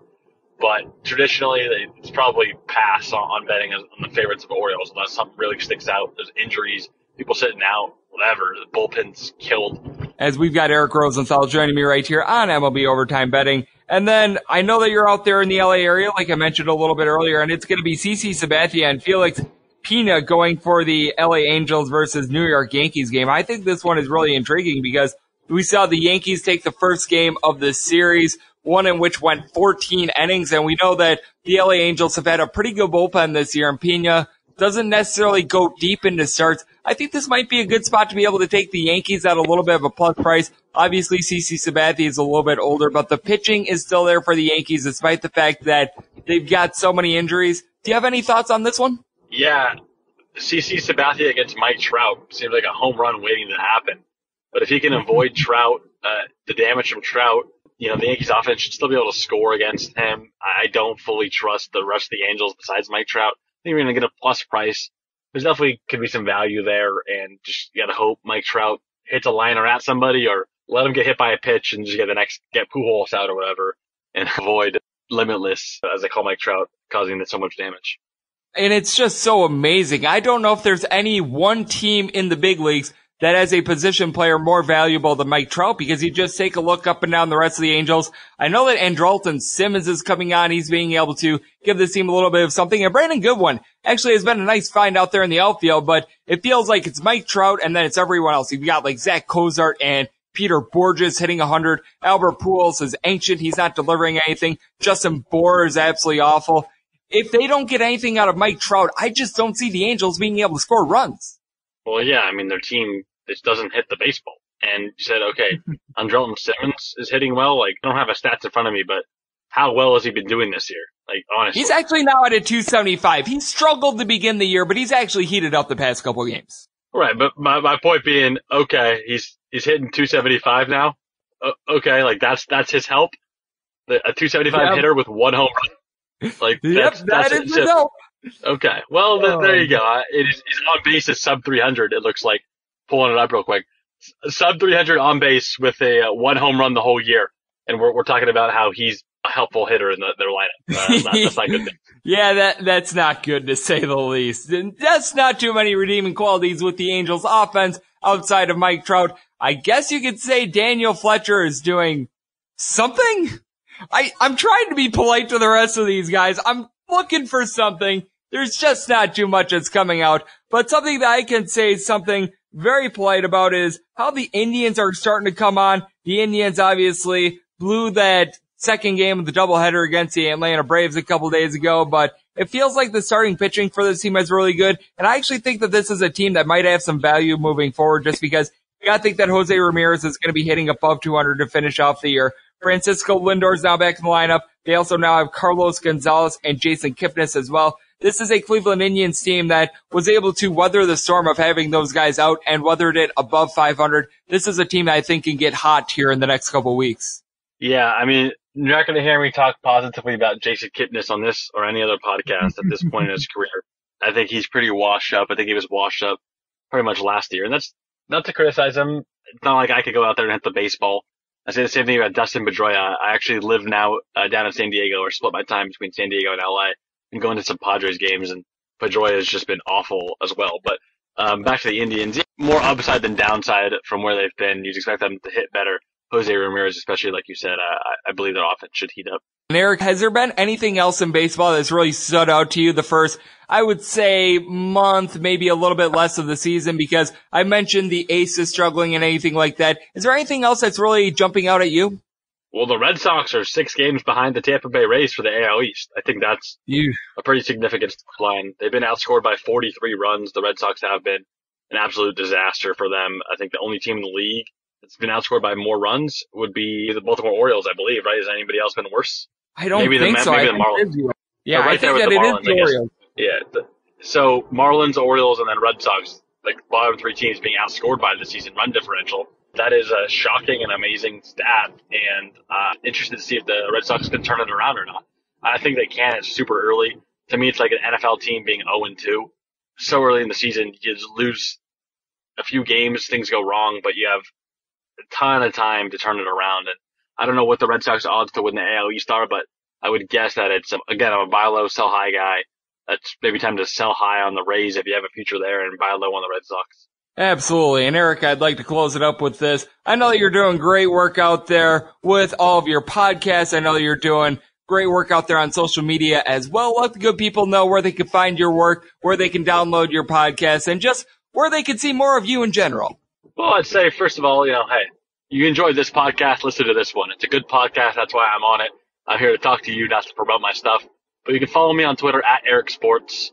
but traditionally it's probably pass on, on betting on the favorites of Orioles unless something really sticks out. There's injuries, people sitting out, whatever. The bullpen's killed. As we've got Eric Rosenthal joining me right here on MLB Overtime Betting. And then I know that you're out there in the LA area, like I mentioned a little bit earlier, and it's going to be CC Sabathia and Felix Peña going for the LA Angels versus New York Yankees game. I think this one is really intriguing because we saw the Yankees take the first game of the series, one in which went 14 innings, and we know that the LA Angels have had a pretty good bullpen this year, and Peña doesn't necessarily go deep into starts. I think this might be a good spot to be able to take the Yankees at a little bit of a plus price. Obviously, CC Sabathia is a little bit older, but the pitching is still there for the Yankees despite the fact that they've got so many injuries. Do you have any thoughts on this one? Yeah. CC Sabathia against Mike Trout seems like a home run waiting to happen. But if he can avoid Trout, uh, the damage from Trout, you know, the Yankees offense should still be able to score against him. I don't fully trust the rest of the Angels besides Mike Trout. I think we're going to get a plus price there's definitely could be some value there, and just you got to hope Mike Trout hits a liner at somebody, or let him get hit by a pitch and just get the next get Pujols out or whatever, and avoid limitless, as I call Mike Trout, causing so much damage. And it's just so amazing. I don't know if there's any one team in the big leagues that has a position player more valuable than Mike Trout because you just take a look up and down the rest of the Angels. I know that Andrelton Simmons is coming on. He's being able to give this team a little bit of something. And Brandon Goodwin actually has been a nice find out there in the outfield, but it feels like it's Mike Trout and then it's everyone else. You've got like Zach Cozart and Peter Bourjos hitting 100. Albert Pujols is ancient. He's not delivering anything. Justin Bour is absolutely awful. If they don't get anything out of Mike Trout, I just don't see the Angels being able to score runs. Well, yeah, I mean, their team just doesn't hit the baseball. And you said, okay, Andrelton Simmons is hitting well. Like, I don't have a stats in front of me, but how well has he been doing this year? Like, honestly. He's actually now at a 275. He struggled to begin the year, but he's actually heated up the past couple games. Right, but my, my point being, okay, he's, he's hitting 275 now. Uh, okay, like that's, that's his help. The, a 275 yep. hitter with one home run. Like, yep, that's, that that's is his help. Okay. Well, oh. there you go. It is, he's on base at sub 300. It looks like pulling it up real quick. Sub 300 on base with a uh, one home run the whole year. And we're, we're talking about how he's a helpful hitter in the, their lineup. Uh, that's, not, that's not good. yeah, that that's not good to say the least. And That's not too many redeeming qualities with the Angels offense outside of Mike Trout. I guess you could say Daniel Fletcher is doing something. I, I'm trying to be polite to the rest of these guys. I'm looking for something. There's just not too much that's coming out, but something that I can say something very polite about is how the Indians are starting to come on. The Indians obviously blew that second game of the doubleheader against the Atlanta Braves a couple days ago, but it feels like the starting pitching for this team is really good. And I actually think that this is a team that might have some value moving forward just because I think that Jose Ramirez is going to be hitting above 200 to finish off the year. Francisco Lindor is now back in the lineup. They also now have Carlos Gonzalez and Jason Kipnis as well. This is a Cleveland Indians team that was able to weather the storm of having those guys out and weathered it above 500. This is a team that I think can get hot here in the next couple weeks. Yeah, I mean, you're not going to hear me talk positively about Jason Kipnis on this or any other podcast at this point in his career. I think he's pretty washed up. I think he was washed up pretty much last year. And that's not to criticize him. It's not like I could go out there and hit the baseball. I say the same thing about Dustin Pedroia. I actually live now uh, down in San Diego or split my time between San Diego and LA and going to some Padres games and Pedroia has just been awful as well. But um, back to the Indians, more upside than downside from where they've been. You'd expect them to hit better. Jose Ramirez, especially like you said, I, I believe that offense should heat up. And Eric, has there been anything else in baseball that's really stood out to you the first, I would say month, maybe a little bit less of the season because I mentioned the aces struggling and anything like that. Is there anything else that's really jumping out at you? Well, the Red Sox are six games behind the Tampa Bay Rays for the AL East. I think that's you. a pretty significant line. They've been outscored by 43 runs. The Red Sox have been an absolute disaster for them. I think the only team in the league that's been outscored by more runs would be the Baltimore Orioles, I believe, right? Has anybody else been worse? I don't maybe think the, so. Maybe I the Marlins. Yeah, right I think that the it Marlins, is the Orioles. Yeah. The, so Marlins, Orioles, and then Red Sox, like bottom three teams being outscored by the season run differential. That is a shocking and amazing stat, and uh, interested to see if the Red Sox can turn it around or not. I think they can. It's super early. To me, it's like an NFL team being 0 2. So early in the season, you just lose a few games, things go wrong, but you have a ton of time to turn it around. And I don't know what the Red Sox odds to win the AL East are, but I would guess that it's um, again I'm a buy low, sell high guy. That's maybe time to sell high on the Rays if you have a future there, and buy low on the Red Sox. Absolutely. And Eric, I'd like to close it up with this. I know that you're doing great work out there with all of your podcasts. I know that you're doing great work out there on social media as well. Let the good people know where they can find your work, where they can download your podcast, and just where they can see more of you in general. Well, I'd say first of all, you know, hey, you enjoyed this podcast, listen to this one. It's a good podcast. That's why I'm on it. I'm here to talk to you, not to promote my stuff. But you can follow me on Twitter at Eric Sports.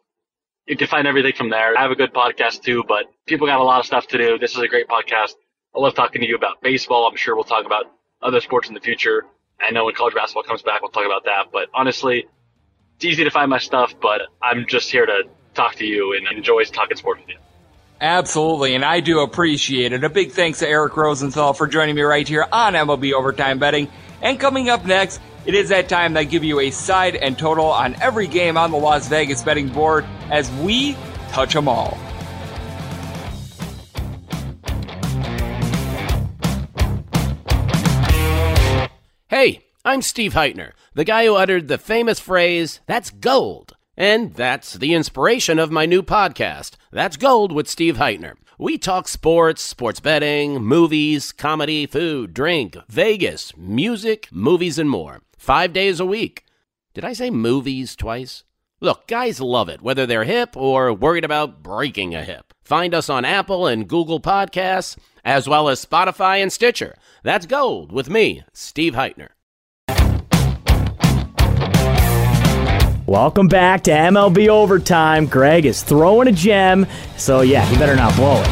You can find everything from there. I have a good podcast too, but people got a lot of stuff to do. This is a great podcast. I love talking to you about baseball. I'm sure we'll talk about other sports in the future. I know when college basketball comes back, we'll talk about that. But honestly, it's easy to find my stuff, but I'm just here to talk to you and enjoy talking sports with you. Absolutely, and I do appreciate it. A big thanks to Eric Rosenthal for joining me right here on MLB Overtime Betting. And coming up next, it is that time that I give you a side and total on every game on the Las Vegas betting board as we touch them all. Hey, I'm Steve Heitner, the guy who uttered the famous phrase, that's gold. And that's the inspiration of my new podcast, That's Gold with Steve Heitner. We talk sports, sports betting, movies, comedy, food, drink, Vegas, music, movies, and more. Five days a week. Did I say movies twice? Look, guys love it, whether they're hip or worried about breaking a hip. Find us on Apple and Google Podcasts, as well as Spotify and Stitcher. That's Gold with me, Steve Heitner. Welcome back to MLB Overtime. Greg is throwing a gem, so yeah, he better not blow it.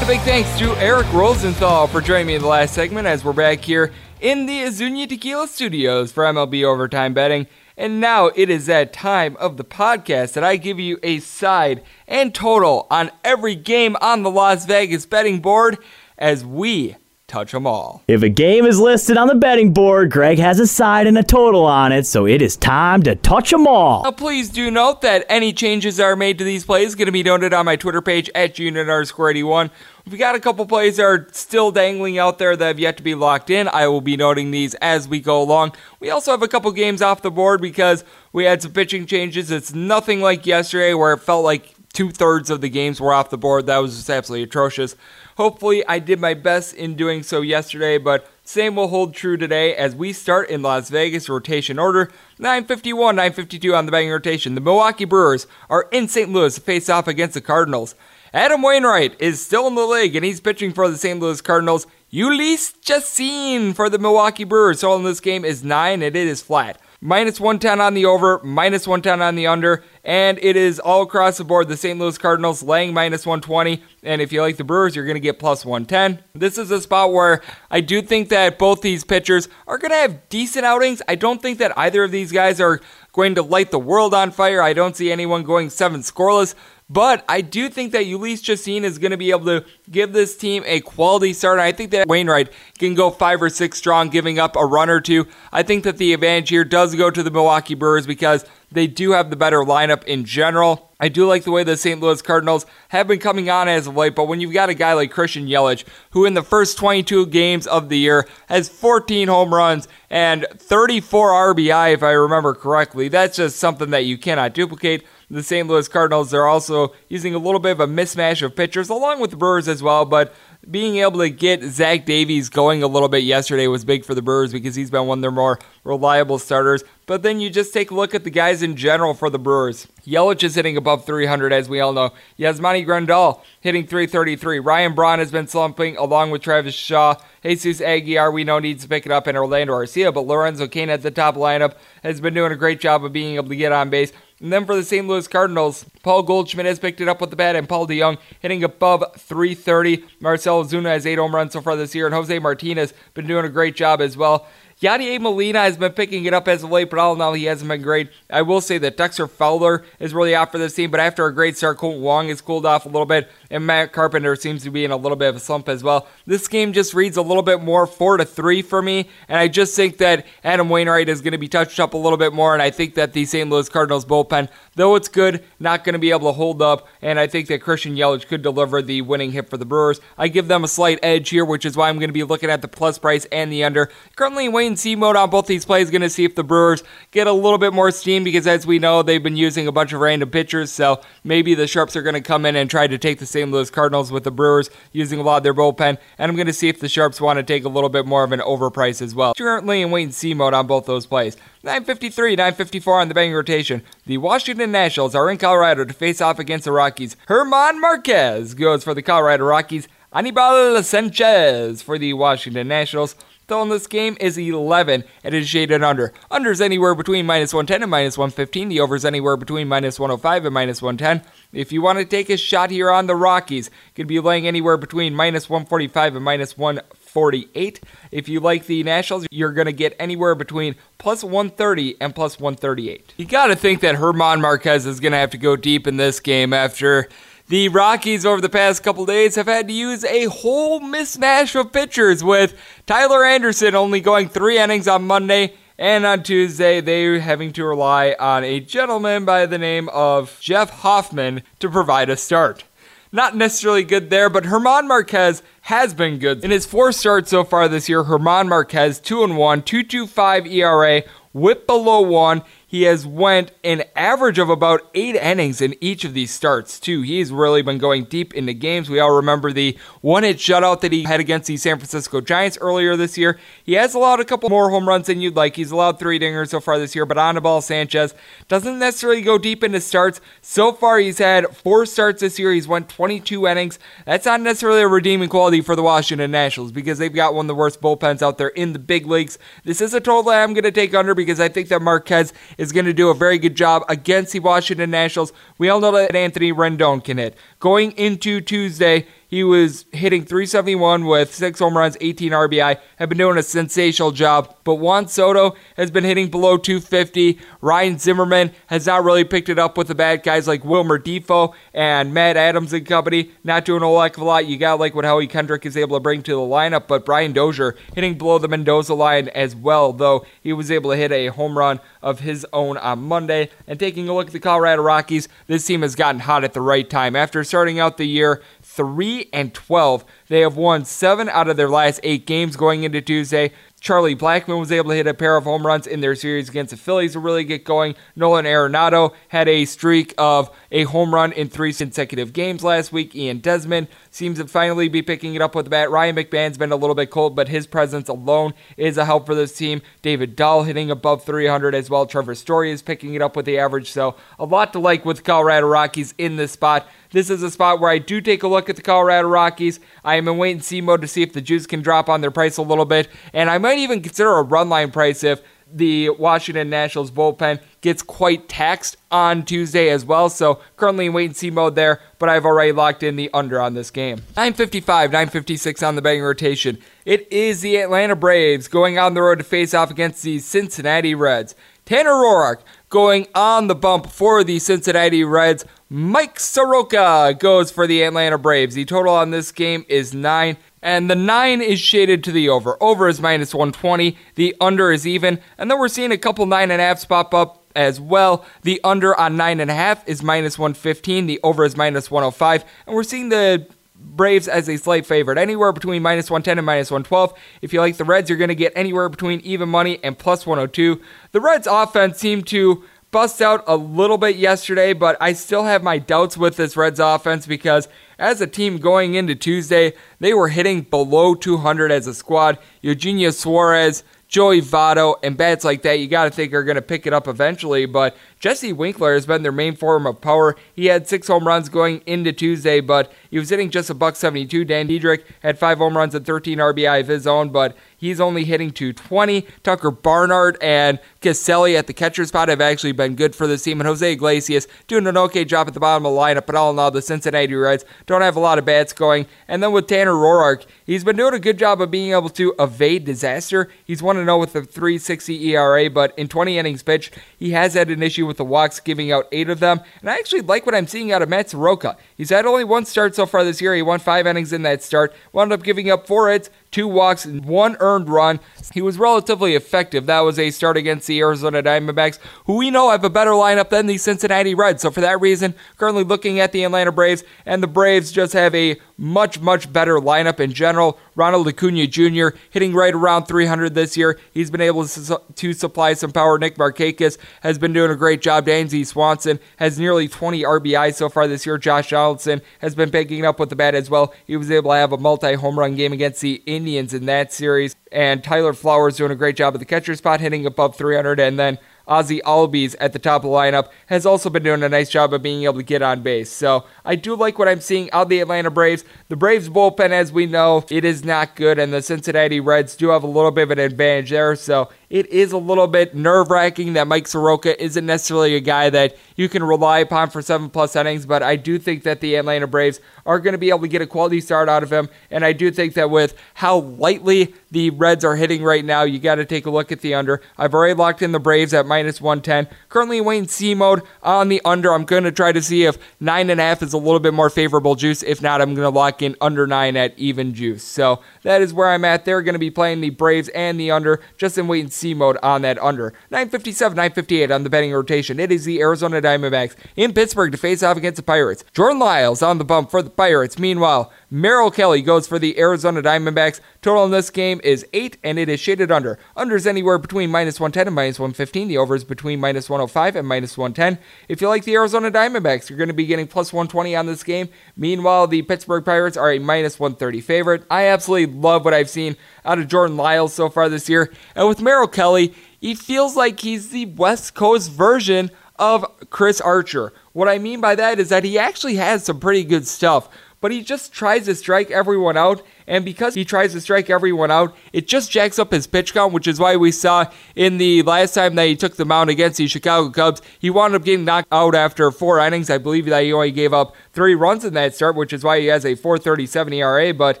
A big thanks to Eric Rosenthal for joining me in the last segment as we're back here in the Azuñia Tequila Studios for MLB Overtime Betting. And now it is that time of the podcast that I give you a side and total on every game on the Las Vegas betting board as we touch them all. If a game is listed on the betting board, Greg has a side and a total on it, so it is time to touch them all. Now, please do note that any changes that are made to these plays going to be noted on my Twitter page at June underscore 81. We've got a couple plays that are still dangling out there that have yet to be locked in. I will be noting these as we go along. We also have a couple games off the board because we had some pitching changes. It's nothing like yesterday where it felt like two thirds of the games were off the board. That was just absolutely atrocious. Hopefully, I did my best in doing so yesterday, but same will hold true today as we start in Las Vegas rotation order. 951, 952 on the betting rotation. The Milwaukee Brewers are in St. Louis to face off against the Cardinals. Adam Wainwright is still in the league and he's pitching for the St. Louis Cardinals. Jhoulys Chacin for the Milwaukee Brewers. So in this game is 9 and it is flat minus 110 on the over, minus 110 on the under, and it is all across the board. The St. Louis Cardinals laying minus 120, and if you like the Brewers, you're going to get plus 110. This is a spot where I do think that both these pitchers are going to have decent outings. I don't think that either of these guys are going to light the world on fire. I don't see anyone going seven scoreless. But I do think that Jhoulys Chacin is going to be able to give this team a quality start. I think that Wainwright can go five or six strong, giving up a run or two. I think that the advantage here does go to the Milwaukee Brewers because they do have the better lineup in general. I do like the way the St. Louis Cardinals have been coming on as of late, but when you've got a guy like Christian Yelich, who in the first 22 games of the year has 14 home runs and 34 RBI, if I remember correctly, that's just something that you cannot duplicate the St. Louis Cardinals. They're also using a little bit of a mismatch of pitchers, along with the Brewers as well. But being able to get Zach Davies going a little bit yesterday was big for the Brewers because he's been one of their more reliable starters. But then you just take a look at the guys in general for the Brewers. Yelich is hitting above 300, as we all know. Yasmani Grandal hitting 333. Ryan Braun has been slumping along with Travis Shaw. Jesus Aguilar, we know, needs to pick it up, in Orlando Arcia, but Lorenzo Cain at the top lineup has been doing a great job of being able to get on base. And then for the St. Louis Cardinals, Paul Goldschmidt has picked it up with the bat, and Paul DeJong hitting above 330. Marcell Ozuna has eight home runs so far this year, and Jose Martinez been doing a great job as well. Yadier Molina has been picking it up as of late, but all in all, he hasn't been great. I will say that Dexter Fowler is really out for this team, but after a great start, Kolten Wong has cooled off a little bit, and Matt Carpenter seems to be in a little bit of a slump as well. This game just reads a little bit more 4 to 3 for me, and I just think that Adam Wainwright is going to be touched up a little bit more, and I think that the St. Louis Cardinals bullpen, though it's good, not going to be able to hold up, and I think that Christian Yelich could deliver the winning hit for the Brewers. I give them a slight edge here, which is why I'm going to be looking at the plus price and the under. Currently in see mode on both these plays, going to see if the Brewers get a little bit more steam because, as we know, they've been using a bunch of random pitchers. So maybe the Sharps are going to come in and try to take the St. Louis Cardinals with the Brewers using a lot of their bullpen. And I'm going to see if the Sharps want to take a little bit more of an overprice as well. Currently in wait and see mode on both those plays. 953, 954 on the betting rotation. The Washington Nationals are in Colorado to face off against the Rockies. German Marquez goes for the Colorado Rockies. Anibal Sanchez for the Washington Nationals. Though in this game is 11 It is shaded under. Unders anywhere between minus 110 and minus 115. The overs anywhere between minus 105 and minus 110. If you want to take a shot here on the Rockies, could be laying anywhere between minus 145 and minus 148. If you like the Nationals, you're going to get anywhere between plus 130 and plus 138. You got to think that German Marquez is going to have to go deep in this game after the Rockies over the past couple days have had to use a whole mismatch of pitchers with Tyler Anderson only going three innings on Monday. And on Tuesday, they're having to rely on a gentleman by the name of Jeff Hoffman to provide a start. Not necessarily good there, but German Marquez has been good. In his four starts so far this year, German Marquez 2 and 1, 2.25 ERA, whip below 1. He has went an average of about eight innings in each of these starts, too. He's really been going deep into games. We all remember the one hit shutout that he had against the San Francisco Giants earlier this year. He has allowed a couple more home runs than you'd like. He's allowed three dingers so far this year, but Anibal Sanchez doesn't necessarily go deep into starts. So far, he's had four starts this year. He's went 22 innings. That's not necessarily a redeeming quality for the Washington Nationals because they've got one of the worst bullpens out there in the big leagues. This is a total that I'm going to take under because I think that Marquez is going to do a very good job against the Washington Nationals. We all know that Anthony Rendon can hit. Going into Tuesday, He was hitting 371 with six home runs, 18 RBI, have been doing a sensational job. But Juan Soto has been hitting below 250. Ryan Zimmerman has not really picked it up with the bad guys like Wilmer Difo and Matt Adams and company. Not doing a whole heck of a lot. You got like what Howie Kendrick is able to bring to the lineup, but Brian Dozier hitting below the Mendoza line as well, though he was able to hit a home run of his own on Monday. And taking a look at the Colorado Rockies, this team has gotten hot at the right time. After starting out the year 3 and 12. They have won 7 out of their last 8 games going into Tuesday. Charlie Blackmon was able to hit a pair of home runs in their series against the Phillies to really get going. Nolan Arenado had a streak of a home run in three consecutive games last week. Ian Desmond seems to finally be picking it up with the bat. Ryan McMahon's been a little bit cold, but his presence alone is a help for this team. David Dahl hitting above 300 as well. Trevor Story is picking it up with the average. So a lot to like with Colorado Rockies in this spot. This is a spot where I do take a look at the Colorado Rockies. I am in wait and see mode to see if the juice can drop on their price a little bit. And I might even consider a run line price if the Washington Nationals bullpen gets quite taxed on Tuesday as well. So currently in wait and see mode there, but I've already locked in the under on this game. 955, 956 on the betting rotation. It is the Atlanta Braves going on the road to face off against the Cincinnati Reds. Tanner Roark going on the bump for the Cincinnati Reds. Mike Soroka goes for the Atlanta Braves. The total on this game is 9. And the 9 is shaded to the over. Over is minus 120. The under is even. And then we're seeing a couple 9.5s pop up as well. The under on 9.5 is minus 115. The over is minus 105. And we're seeing the Braves as a slight favorite, anywhere between minus 110 and minus 112. If you like the Reds, you're going to get anywhere between even money and plus 102. The Reds' offense seemed to bust out a little bit yesterday, but I still have my doubts with this Reds offense because as a team going into Tuesday, they were hitting below 200 as a squad. Eugenio Suarez, Joey Votto, and bats like that, you got to think are going to pick it up eventually. But Jesse Winker has been their main form of power. He had six home runs going into Tuesday, but he was hitting just a buck 72. Dan Dietrich had five home runs and 13 RBI of his own, but he's only hitting 220. Tucker Barnhart and Casali at the catcher spot have actually been good for this team, and Jose Iglesias doing an okay job at the bottom of the lineup. But all in all, the Cincinnati Reds don't have a lot of bats going. And then with Tanner Roark, he's been doing a good job of being able to evade disaster. He's 1 0 with a 3.60 ERA, but in 20 innings pitched, he has had an issue with the walks, giving out eight of them. And I actually like what I'm seeing out of Matt Soroka. He's had only one start so far this year. He won five innings in that start, wound up giving up four hits, two walks, and one earned run. He was relatively effective. That was a start against the Arizona Diamondbacks, who we know have a better lineup than the Cincinnati Reds. So for that reason, currently looking at the Atlanta Braves, and the Braves just have a much, much better lineup in general. Ronald Acuna Jr. hitting right around 300 this year. He's been able to, to supply some power. Nick Markakis has been doing a great job. Dansby Swanson has nearly 20 RBI so far this year. Josh Donaldson has been picking up with the bat as well. He was able to have a multi home run game against the Indians in that series. And Tyler Flowers doing a great job at the catcher spot, hitting above 300. And then Ozzie Albies at the top of the lineup has also been doing a nice job of being able to get on base. So I do like what I'm seeing out of the Atlanta Braves. The Braves bullpen, as we know, it is not good, and the Cincinnati Reds do have a little bit of an advantage there. So it is a little bit nerve wracking that Mike Soroka isn't necessarily a guy that you can rely upon for seven plus innings, but I do think that the Atlanta Braves are going to be able to get a quality start out of him. And I do think that with how lightly the Reds are hitting right now, you got to take a look at the under. I've already locked in the Braves at minus 110. Currently Wayne C mode on the under. I'm going to try to see if 9.5 is a little bit more favorable juice. If not, I'm going to lock in under 9 at even juice. So that is where I'm at. They're going to be playing the Braves and the under just in wait and see mode on that under. 957, 958 on the betting rotation. It is the Arizona Diamondbacks in Pittsburgh to face off against the Pirates. Jordan Lyles on the bump for the Pirates. Meanwhile, Merrill Kelly goes for the Arizona Diamondbacks. Total in this game is 8, and it is shaded under. Under is anywhere between minus 110 and minus 115. The over is between minus 105 and minus 110. If you like the Arizona Diamondbacks, you're going to be getting plus 120 on this game. Meanwhile, the Pittsburgh Pirates are a minus 130 favorite. I absolutely love what I've seen out of Jordan Lyles so far this year. And with Merrill Kelly, he feels like he's the West Coast version of Chris Archer. What I mean by that is that he actually has some pretty good stuff, but he just tries to strike everyone out And because he tries to strike everyone out, it just jacks up his pitch count, which is why we saw in the last time that he took the mound against the Chicago Cubs, he wound up getting knocked out after four innings. I believe that he only gave up three runs in that start, which is why he has a 437 ERA. But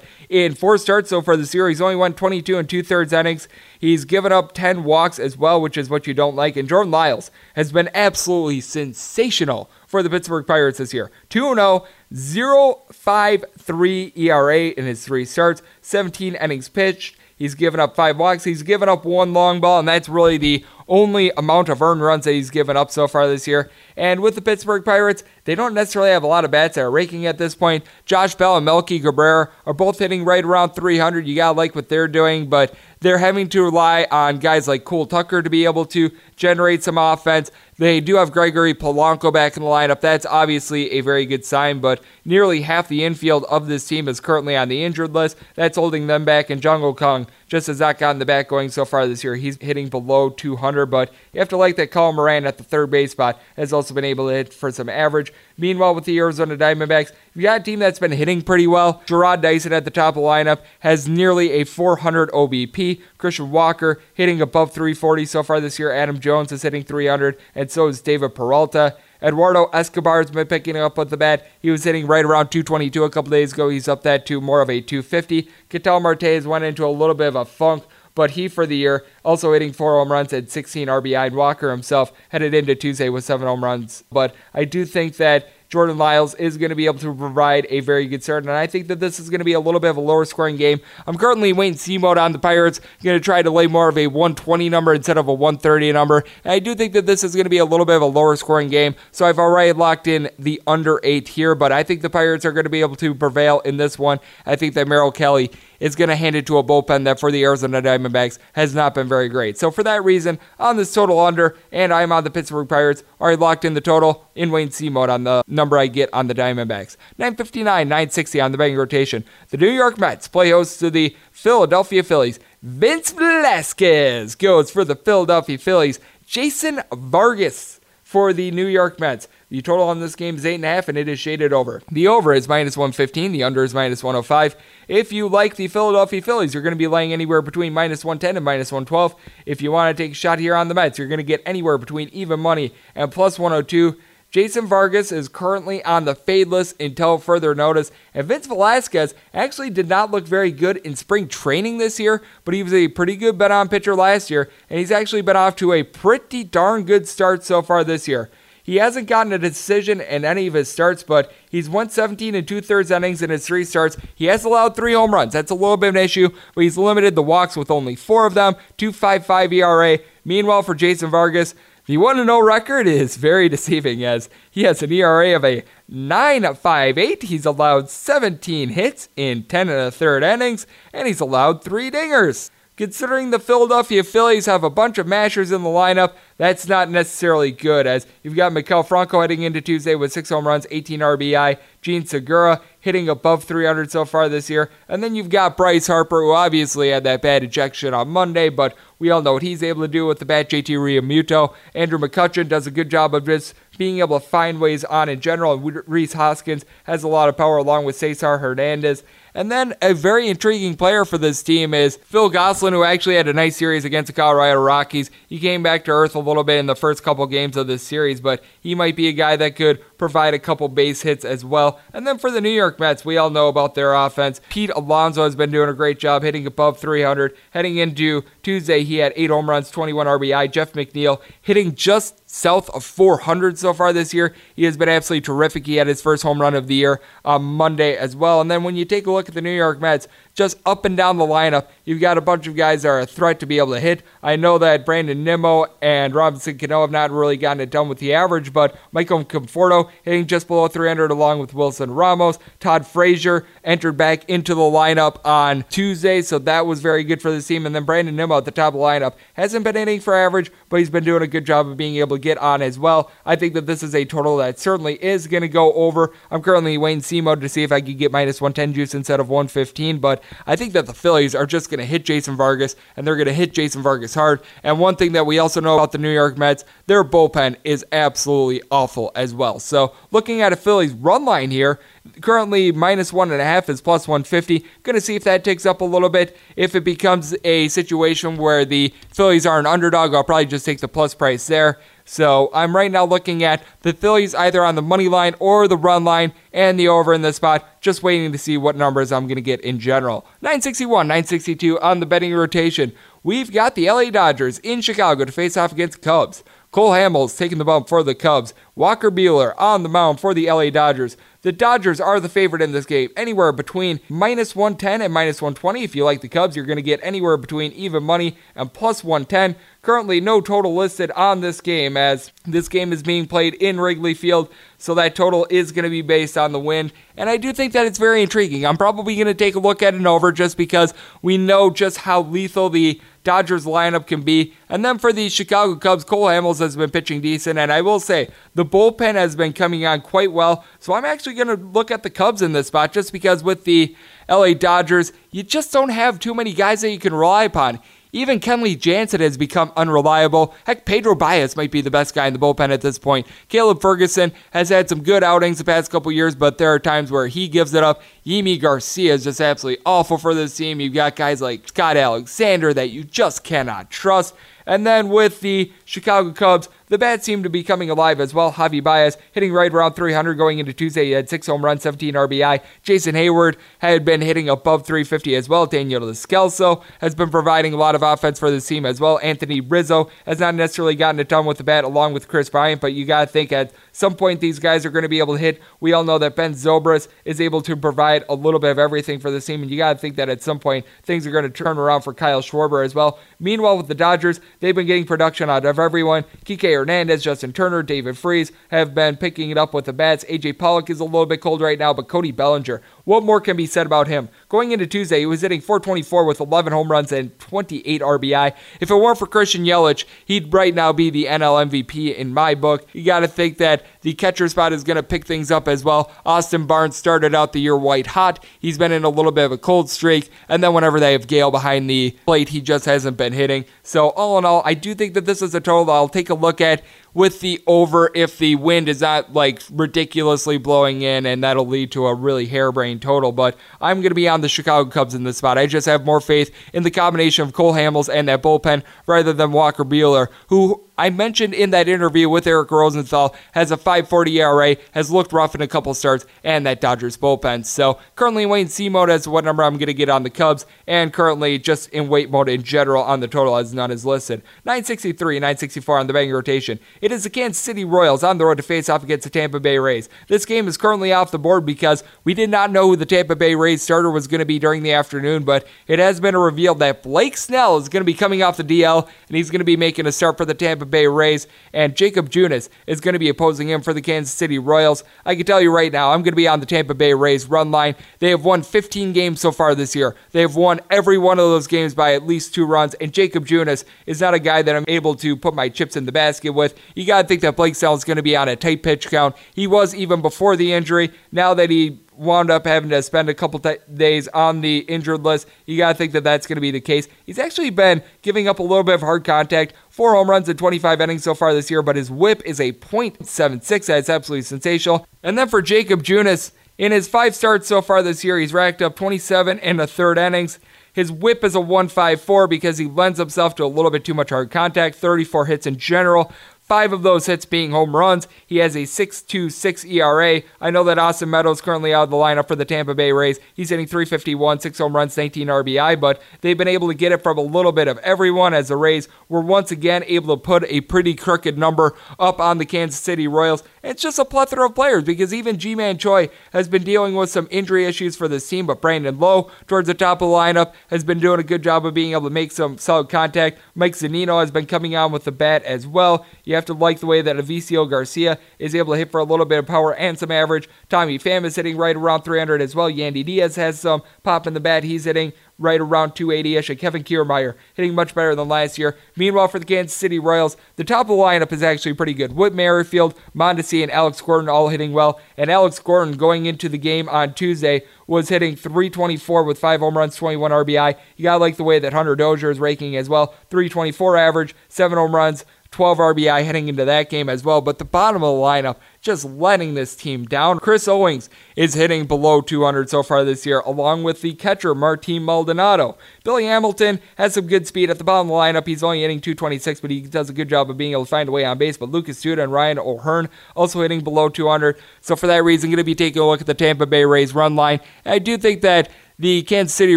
in four starts so far this year, he's only won 22 and two thirds innings. He's given up 10 walks as well, which is what you don't like. And Jordan Lyles has been absolutely sensational for the Pittsburgh Pirates this year. 2 0, 0.53 ERA in his three starts, 17 innings pitched. He's given up five walks. He's given up one long ball, and that's really the only amount of earned runs that he's given up so far this year. And with the Pittsburgh Pirates, they don't necessarily have a lot of bats that are raking at this point. Josh Bell and Melky Cabrera are both hitting right around 300. You gotta like what they're doing, but they're having to rely on guys like Cole Tucker to be able to generate some offense. They do have Gregory Polanco back in the lineup. That's obviously a very good sign, but nearly half the infield of this team is currently on the injured list. That's holding them back. And Jung Ho Kang just has not gotten the bat going so far this year. He's hitting below 200, but you have to like that Colin Moran at the third base spot has also been able to hit for some average. Meanwhile, with the Arizona Diamondbacks, you got a team that's been hitting pretty well. Jarrod Dyson at the top of the lineup has nearly a 400 OBP. Christian Walker hitting above 340 so far this year. Adam Jones is hitting 300, and so is David Peralta. Eduardo Escobar has been picking up with the bat. He was hitting right around 222 a couple days ago. He's up that to more of a 250. Ketel Marte has went into a little bit of a funk, but he for the year also hitting four home runs at 16 RBI. And Walker himself headed into Tuesday with seven home runs. But I do think that Jordan Lyles is going to be able to provide a very good start. And I think that this is going to be a little bit of a lower scoring game. I'm currently waiting C mode on the Pirates. I'm going to try to lay more of a 120 number instead of a 130 number. And I do think that this is going to be a little bit of a lower scoring game. So I've already locked in the under eight here, but I think the Pirates are going to be able to prevail in this one. I think that Merrill Kelly is going to hand it to a bullpen that for the Arizona Diamondbacks has not been very great. So for that reason, on this total under, and I'm on the Pittsburgh Pirates, already locked in the total in Wayne C mode on the number I get on the Diamondbacks. 959, 960 on the betting rotation. The New York Mets play host to the Philadelphia Phillies. Vince Velasquez goes for the Philadelphia Phillies. Jason Vargas for the New York Mets. The total on this game is 8.5, and and it is shaded over. The over is minus 115, the under is minus 105. If you like the Philadelphia Phillies, you're going to be laying anywhere between minus 110 and minus 112. If you want to take a shot here on the Mets, you're going to get anywhere between even money and plus 102. Jason Vargas is currently on the fade list until further notice. And Vince Velasquez actually did not look very good in spring training this year, but he was a pretty good bet on pitcher last year, and he's actually been off to a pretty darn good start so far this year. He hasn't gotten a decision in any of his starts, but he's won 17 and two thirds innings in his three starts. He has allowed three home runs. That's a little bit of an issue, but he's limited the walks with only four of them, 2.55 ERA. Meanwhile, for Jason Vargas, the 1 0 record is very deceiving as he has an ERA of a 9.58. He's allowed 17 hits in 10 and a third innings, and he's allowed three dingers. Considering the Philadelphia Phillies have a bunch of mashers in the lineup, that's not necessarily good, as you've got Maikel Franco heading into Tuesday with six home runs, 18 RBI, Jean Segura hitting above 300 so far this year, and then you've got Bryce Harper, who obviously had that bad ejection on Monday, but we all know what he's able to do with the bat. JT Realmuto, Andrew McCutchen does a good job of just being able to find ways on in general, and Rhys Hoskins has a lot of power along with Cesar Hernandez. And then a very intriguing player for this team is Phil Gosselin, who actually had a nice series against the Colorado Rockies. He came back to earth a little bit in the first couple games of this series, but he might be a guy that could provide a couple base hits as well. And then for the New York Mets, we all know about their offense. Pete Alonso has been doing a great job hitting above 300. Heading into Tuesday, he had eight home runs, 21 RBI. Jeff McNeil hitting just south of 400 so far this year. He has been absolutely terrific. He had his first home run of the year on Monday as well. And then when you take a look at the New York Mets, just up and down the lineup, you've got a bunch of guys that are a threat to be able to hit. I know that Brandon Nimmo and Robinson Cano have not really gotten it done with the average, but Michael Conforto hitting just below 300 along with Wilson Ramos. Todd Frazier entered back into the lineup on Tuesday, so that was very good for the team. And then Brandon Nimmo at the top of the lineup hasn't been hitting for average, but he's been doing a good job of being able to get on as well. I think that this is a total that certainly is going to go over. I'm currently Wayne mode to see if I could get minus 110 juice instead of 115, but I think that the Phillies are just going to hit Jason Vargas, and they're going to hit Jason Vargas hard. And one thing that we also know about the New York Mets, their bullpen is absolutely awful as well. So looking at a Phillies run line here, Currently, minus one and a half is plus 150. Going to see if that ticks up a little bit. If it becomes a situation where the Phillies are an underdog, I'll probably just take the plus price there. So I'm right now looking at the Phillies either on the money line or the run line and the over in this spot, just waiting to see what numbers I'm going to get in general. 961, 962 on the betting rotation. We've got the LA Dodgers in Chicago to face off against Cubs. Cole Hamels taking the bump for the Cubs. Walker Buehler on the mound for the LA Dodgers. The Dodgers are the favorite in this game, anywhere between minus 110 and minus 120. If you like the Cubs, you're going to get anywhere between even money and plus 110. Currently, no total listed on this game as this game is being played in Wrigley Field, so that total is going to be based on the wind. And I do think that it's very intriguing. I'm probably going to take a look at an over just because we know just how lethal the Dodgers lineup can be. And then for the Chicago Cubs, Cole Hamels has been pitching decent. And I will say, the bullpen has been coming on quite well. So I'm actually going to look at the Cubs in this spot just because with the LA Dodgers, you just don't have too many guys that you can rely upon. Even Kenley Jansen has become unreliable. Heck, Pedro Baez might be the best guy in the bullpen at this point. Caleb Ferguson has had some good outings the past couple years, but there are times where he gives it up. Yimi Garcia is just absolutely awful for this team. You've got guys like Scott Alexander that you just cannot trust. And then with the Chicago Cubs, the bats seem to be coming alive as well. Javi Baez hitting right around 300 going into Tuesday. He had six home runs, 17 RBI. Jason Heyward had been hitting above 350 as well. Daniel Descalso has been providing a lot of offense for this team as well. Anthony Rizzo has not necessarily gotten it done with the bat along with Kris Bryant, but you got to think at some point these guys are going to be able to hit. We all know that Ben Zobrist is able to provide a little bit of everything for the team, and you got to think that at some point things are going to turn around for Kyle Schwarber as well. Meanwhile, with the Dodgers, they've been getting production out of everyone. Kike Hernandez, Justin Turner, David Freese have been picking it up with the bats. AJ Pollock is a little bit cold right now, but Cody Bellinger, what more can be said about him? Going into Tuesday, he was hitting 424 with 11 home runs and 28 RBI. If it weren't for Christian Yelich, he'd right now be the NL MVP in my book. You got to think that the catcher spot is going to pick things up as well. Austin Barnes started out the year white hot. He's been in a little bit of a cold streak, and then whenever they have Gale behind the plate, he just hasn't been hitting. So all in all, I do think that this is a total I'll take a look at with the over if the wind is not like ridiculously blowing in and that'll lead to a really harebrained total. But I'm going to be on the Chicago Cubs in this spot. I just have more faith in the combination of Cole Hamels and that bullpen rather than Walker Buehler, who I mentioned in that interview with Eric Rosenthal has a 540 ERA, has looked rough in a couple starts, and that Dodgers bullpen. So currently and see mode as what number I'm going to get on the Cubs, and currently just in wait mode in general on the total as none is listed. 963, 964 on the betting rotation. It is the Kansas City Royals on the road to face off against the Tampa Bay Rays. This game is currently off the board because we did not know who the Tampa Bay Rays starter was going to be during the afternoon, but it has been revealed that Blake Snell is going to be coming off the DL and he's going to be making a start for the Tampa Bay Rays, and Jacob Junis is going to be opposing him for the Kansas City Royals. I can tell you right now, I'm going to be on the Tampa Bay Rays run line. They have won 15 games so far this year. They have won every one of those games by at least two runs, and Jacob Junis is not a guy that I'm able to put my chips in the basket with. You got to think that Blake Snell is going to be on a tight pitch count. He was even before the injury. Now that he wound up having to spend a couple t- days on the injured list. You got to think that that's going to be the case. He's actually been giving up a little bit of hard contact. Four home runs in 25 innings so far this year, but his whip is a .76. That's absolutely sensational. And then for Jacob Junis, in his five starts so far this year, he's racked up 27 and a third innings. His whip is a 154 because he lends himself to a little bit too much hard contact, 34 hits in general, five of those hits being home runs. He has a 6.26 ERA. I know that Austin Meadows currently out of the lineup for the Tampa Bay Rays. He's hitting 351, six home runs, 19 RBI, but they've been able to get it from a little bit of everyone as the Rays were once again able to put a pretty crooked number up on the Kansas City Royals. It's just a plethora of players because even Ji-Man Choi has been dealing with some injury issues for this team, but Brandon Lowe towards the top of the lineup has been doing a good job of being able to make some solid contact. Mike Zunino has been coming on with the bat as well. You have to like the way that Avisail Garcia is able to hit for a little bit of power and some average. Tommy Pham is hitting right around 300 as well. Yandy Diaz has some pop in the bat. He's hitting right around 280-ish. And Kevin Kiermaier hitting much better than last year. Meanwhile, for the Kansas City Royals, the top of the lineup is actually pretty good. Whit Merrifield, Mondesi, and Alex Gordon all hitting well. And Alex Gordon going into the game on Tuesday was hitting 324 with five home runs, 21 RBI. You gotta like the way that Hunter Dozier is raking as well. 324 average, seven home runs, 12 RBI heading into that game as well. But the bottom of the lineup, just letting this team down. Chris Owings is hitting below 200 so far this year, along with the catcher Martin Maldonado. Billy Hamilton has some good speed at the bottom of the lineup. He's only hitting 226, but he does a good job of being able to find a way on base. But Lucas Duda and Ryan O'Hearn also hitting below 200. So for that reason, going to be taking a look at the Tampa Bay Rays run line. And I do think that the Kansas City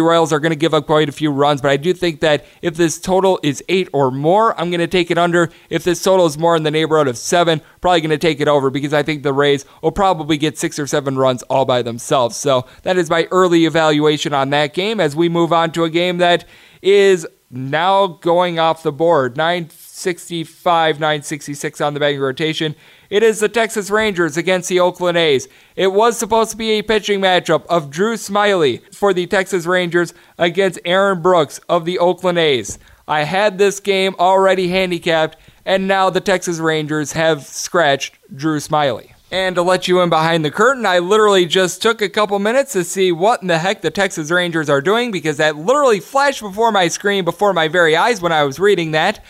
Royals are going to give up quite a few runs, but I do think that if this total is eight or more, I'm going to take it under. If this total is more in the neighborhood of seven, probably going to take it over because I think the Rays will probably get six or seven runs all by themselves. So that is my early evaluation on that game as we move on to a game that is now going off the board. 965, 966 on the betting rotation. It is the Texas Rangers against the Oakland A's. It was supposed to be a pitching matchup of Drew Smyly for the Texas Rangers against Aaron Brooks of the Oakland A's. I had this game already handicapped, and now the Texas Rangers have scratched Drew Smyly. And to let you in behind the curtain, I literally just took a couple minutes to see what in the heck the Texas Rangers are doing because that literally flashed before my screen, before my very eyes when I was reading that.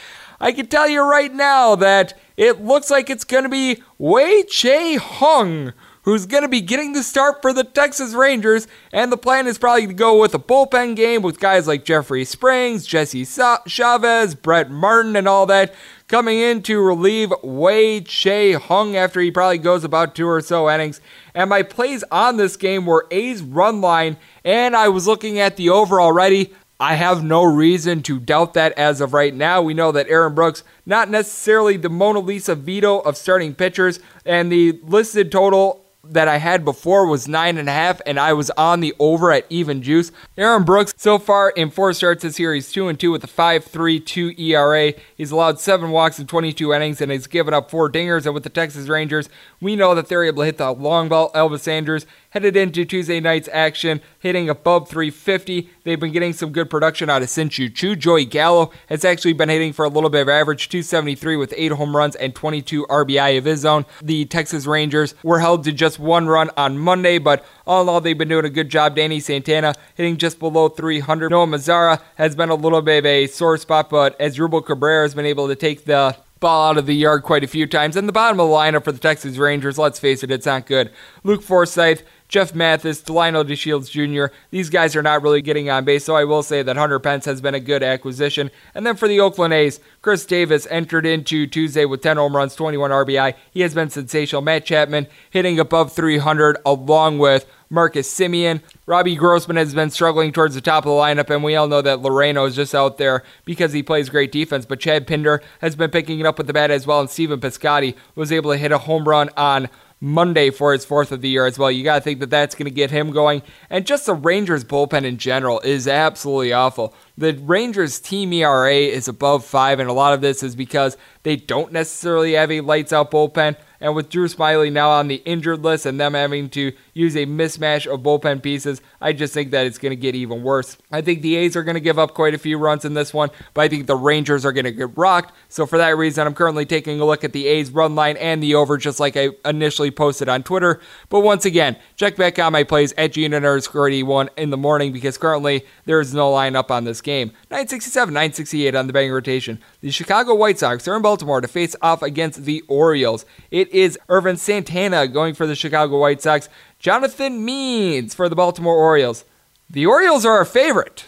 I can tell you right now that it looks like it's going to be Wei-Chieh Huang who's going to be getting the start for the Texas Rangers. And the plan is probably to go with a bullpen game with guys like Jeffrey Springs, Jesse Chavez, Brett Martin, and all that coming in to relieve Wei-Chieh Huang after he probably goes about two or so innings. And my plays on this game were A's run line, and I was looking at the over already. I have no reason to doubt that as of right now. We know that Aaron Brooks, not necessarily the Mona Lisa Vito of starting pitchers, and the listed total that I had before was nine and a half, and I was on the over at even juice. Aaron Brooks, so far in four starts this year, he's two and two with a 5.32 ERA. He's allowed seven walks in 22 innings, and he's given up four dingers. And with the Texas Rangers, we know that they're able to hit the long ball. Elvis Andrus headed into Tuesday night's action, hitting above 350. They've been getting some good production out of Shin-Soo Choo. Joey Gallo has actually been hitting for a little bit of average, 273 with eight home runs and 22 RBI of his own. The Texas Rangers were held to just one run on Monday, but all in all, they've been doing a good job. Danny Santana hitting just below 300. Nomar Mazara has been a little bit of a sore spot, but Asdrubal Cabrera has been able to take the ball out of the yard quite a few times. And the bottom of the lineup for the Texas Rangers, let's face it, it's not good. Luke Forsythe, Jeff Mathis, Delino DeShields Jr., these guys are not really getting on base, so I will say that Hunter Pence has been a good acquisition. And then for the Oakland A's, Khris Davis entered into Tuesday with 10 home runs, 21 RBI. He has been sensational. Matt Chapman hitting above 300 along with Marcus Semien. Robbie Grossman has been struggling towards the top of the lineup, and we all know that Laureano is just out there because he plays great defense. But Chad Pinder has been picking it up with the bat as well, and Stephen Piscotty was able to hit a home run on Monday for his fourth of the year as well. You got to think that that's going to get him going. And just the Rangers bullpen in general is absolutely awful. The Rangers team ERA is above five, and a lot of this is because they don't necessarily have a lights out bullpen. And with Drew Smyly now on the injured list and them having to use a mismatch of bullpen pieces, I just think that it's going to get even worse. I think the A's are going to give up quite a few runs in this one, but I think the Rangers are going to get rocked. So for that reason, I'm currently taking a look at the A's run line and the over, just like I initially posted on Twitter. But once again, check back on my plays at GNR81 in the morning because currently there is no line up on this game. 967, 968 on the betting rotation. The Chicago White Sox are in Baltimore to face off against the Orioles. It is Ervin Santana going for the Chicago White Sox. Jonathan Means for the Baltimore Orioles. The Orioles are a favorite.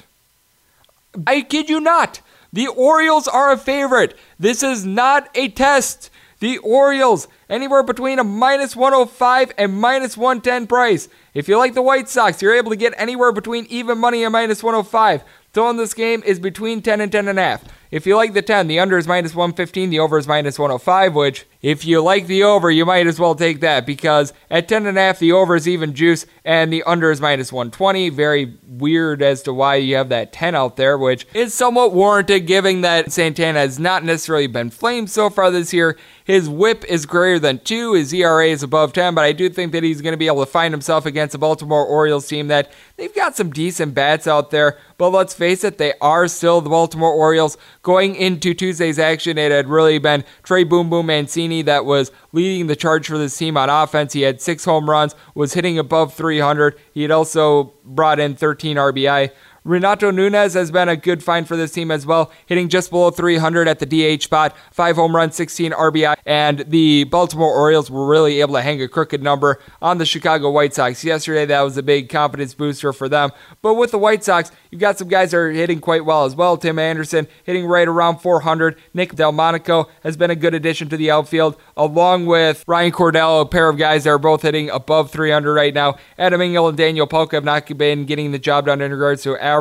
I kid you not. The Orioles are a favorite. This is not a test. The Orioles, anywhere between a minus 105 and minus 110 price. If you like the White Sox, you're able to get anywhere between even money and minus 105. Total in this game is between 10 and 10 and a half. If you like the 10, the under is minus 115, the over is minus 105, which if you like the over, you might as well take that because at 10.5, the over is even juice and the under is minus 120. Very weird as to why you have that 10 out there, which is somewhat warranted given that Santana has not necessarily been flamed so far this year. His whip is greater than 2, his ERA is above 10, but I do think that he's going to be able to find himself against a Baltimore Orioles team that they've got some decent bats out there, but let's face it, they are still the Baltimore Orioles. Going into Tuesday's action, it had really been Trey Boom Boom Mancini that was leading the charge for this team on offense. He had six home runs, was hitting above 300. He had also brought in 13 RBI. Renato Nunez has been a good find for this team as well, hitting just below 300 at the DH spot, five home runs, 16 RBI, and the Baltimore Orioles were really able to hang a crooked number on the Chicago White Sox. Yesterday, that was a big confidence booster for them. But with the White Sox, you've got some guys that are hitting quite well as well. Tim Anderson hitting right around 400. Nick Delmonico has been a good addition to the outfield, along with Ryan Cordell, a pair of guys that are both hitting above 300 right now. Adam Engel and Daniel Palka have not been getting the job done in regards to average.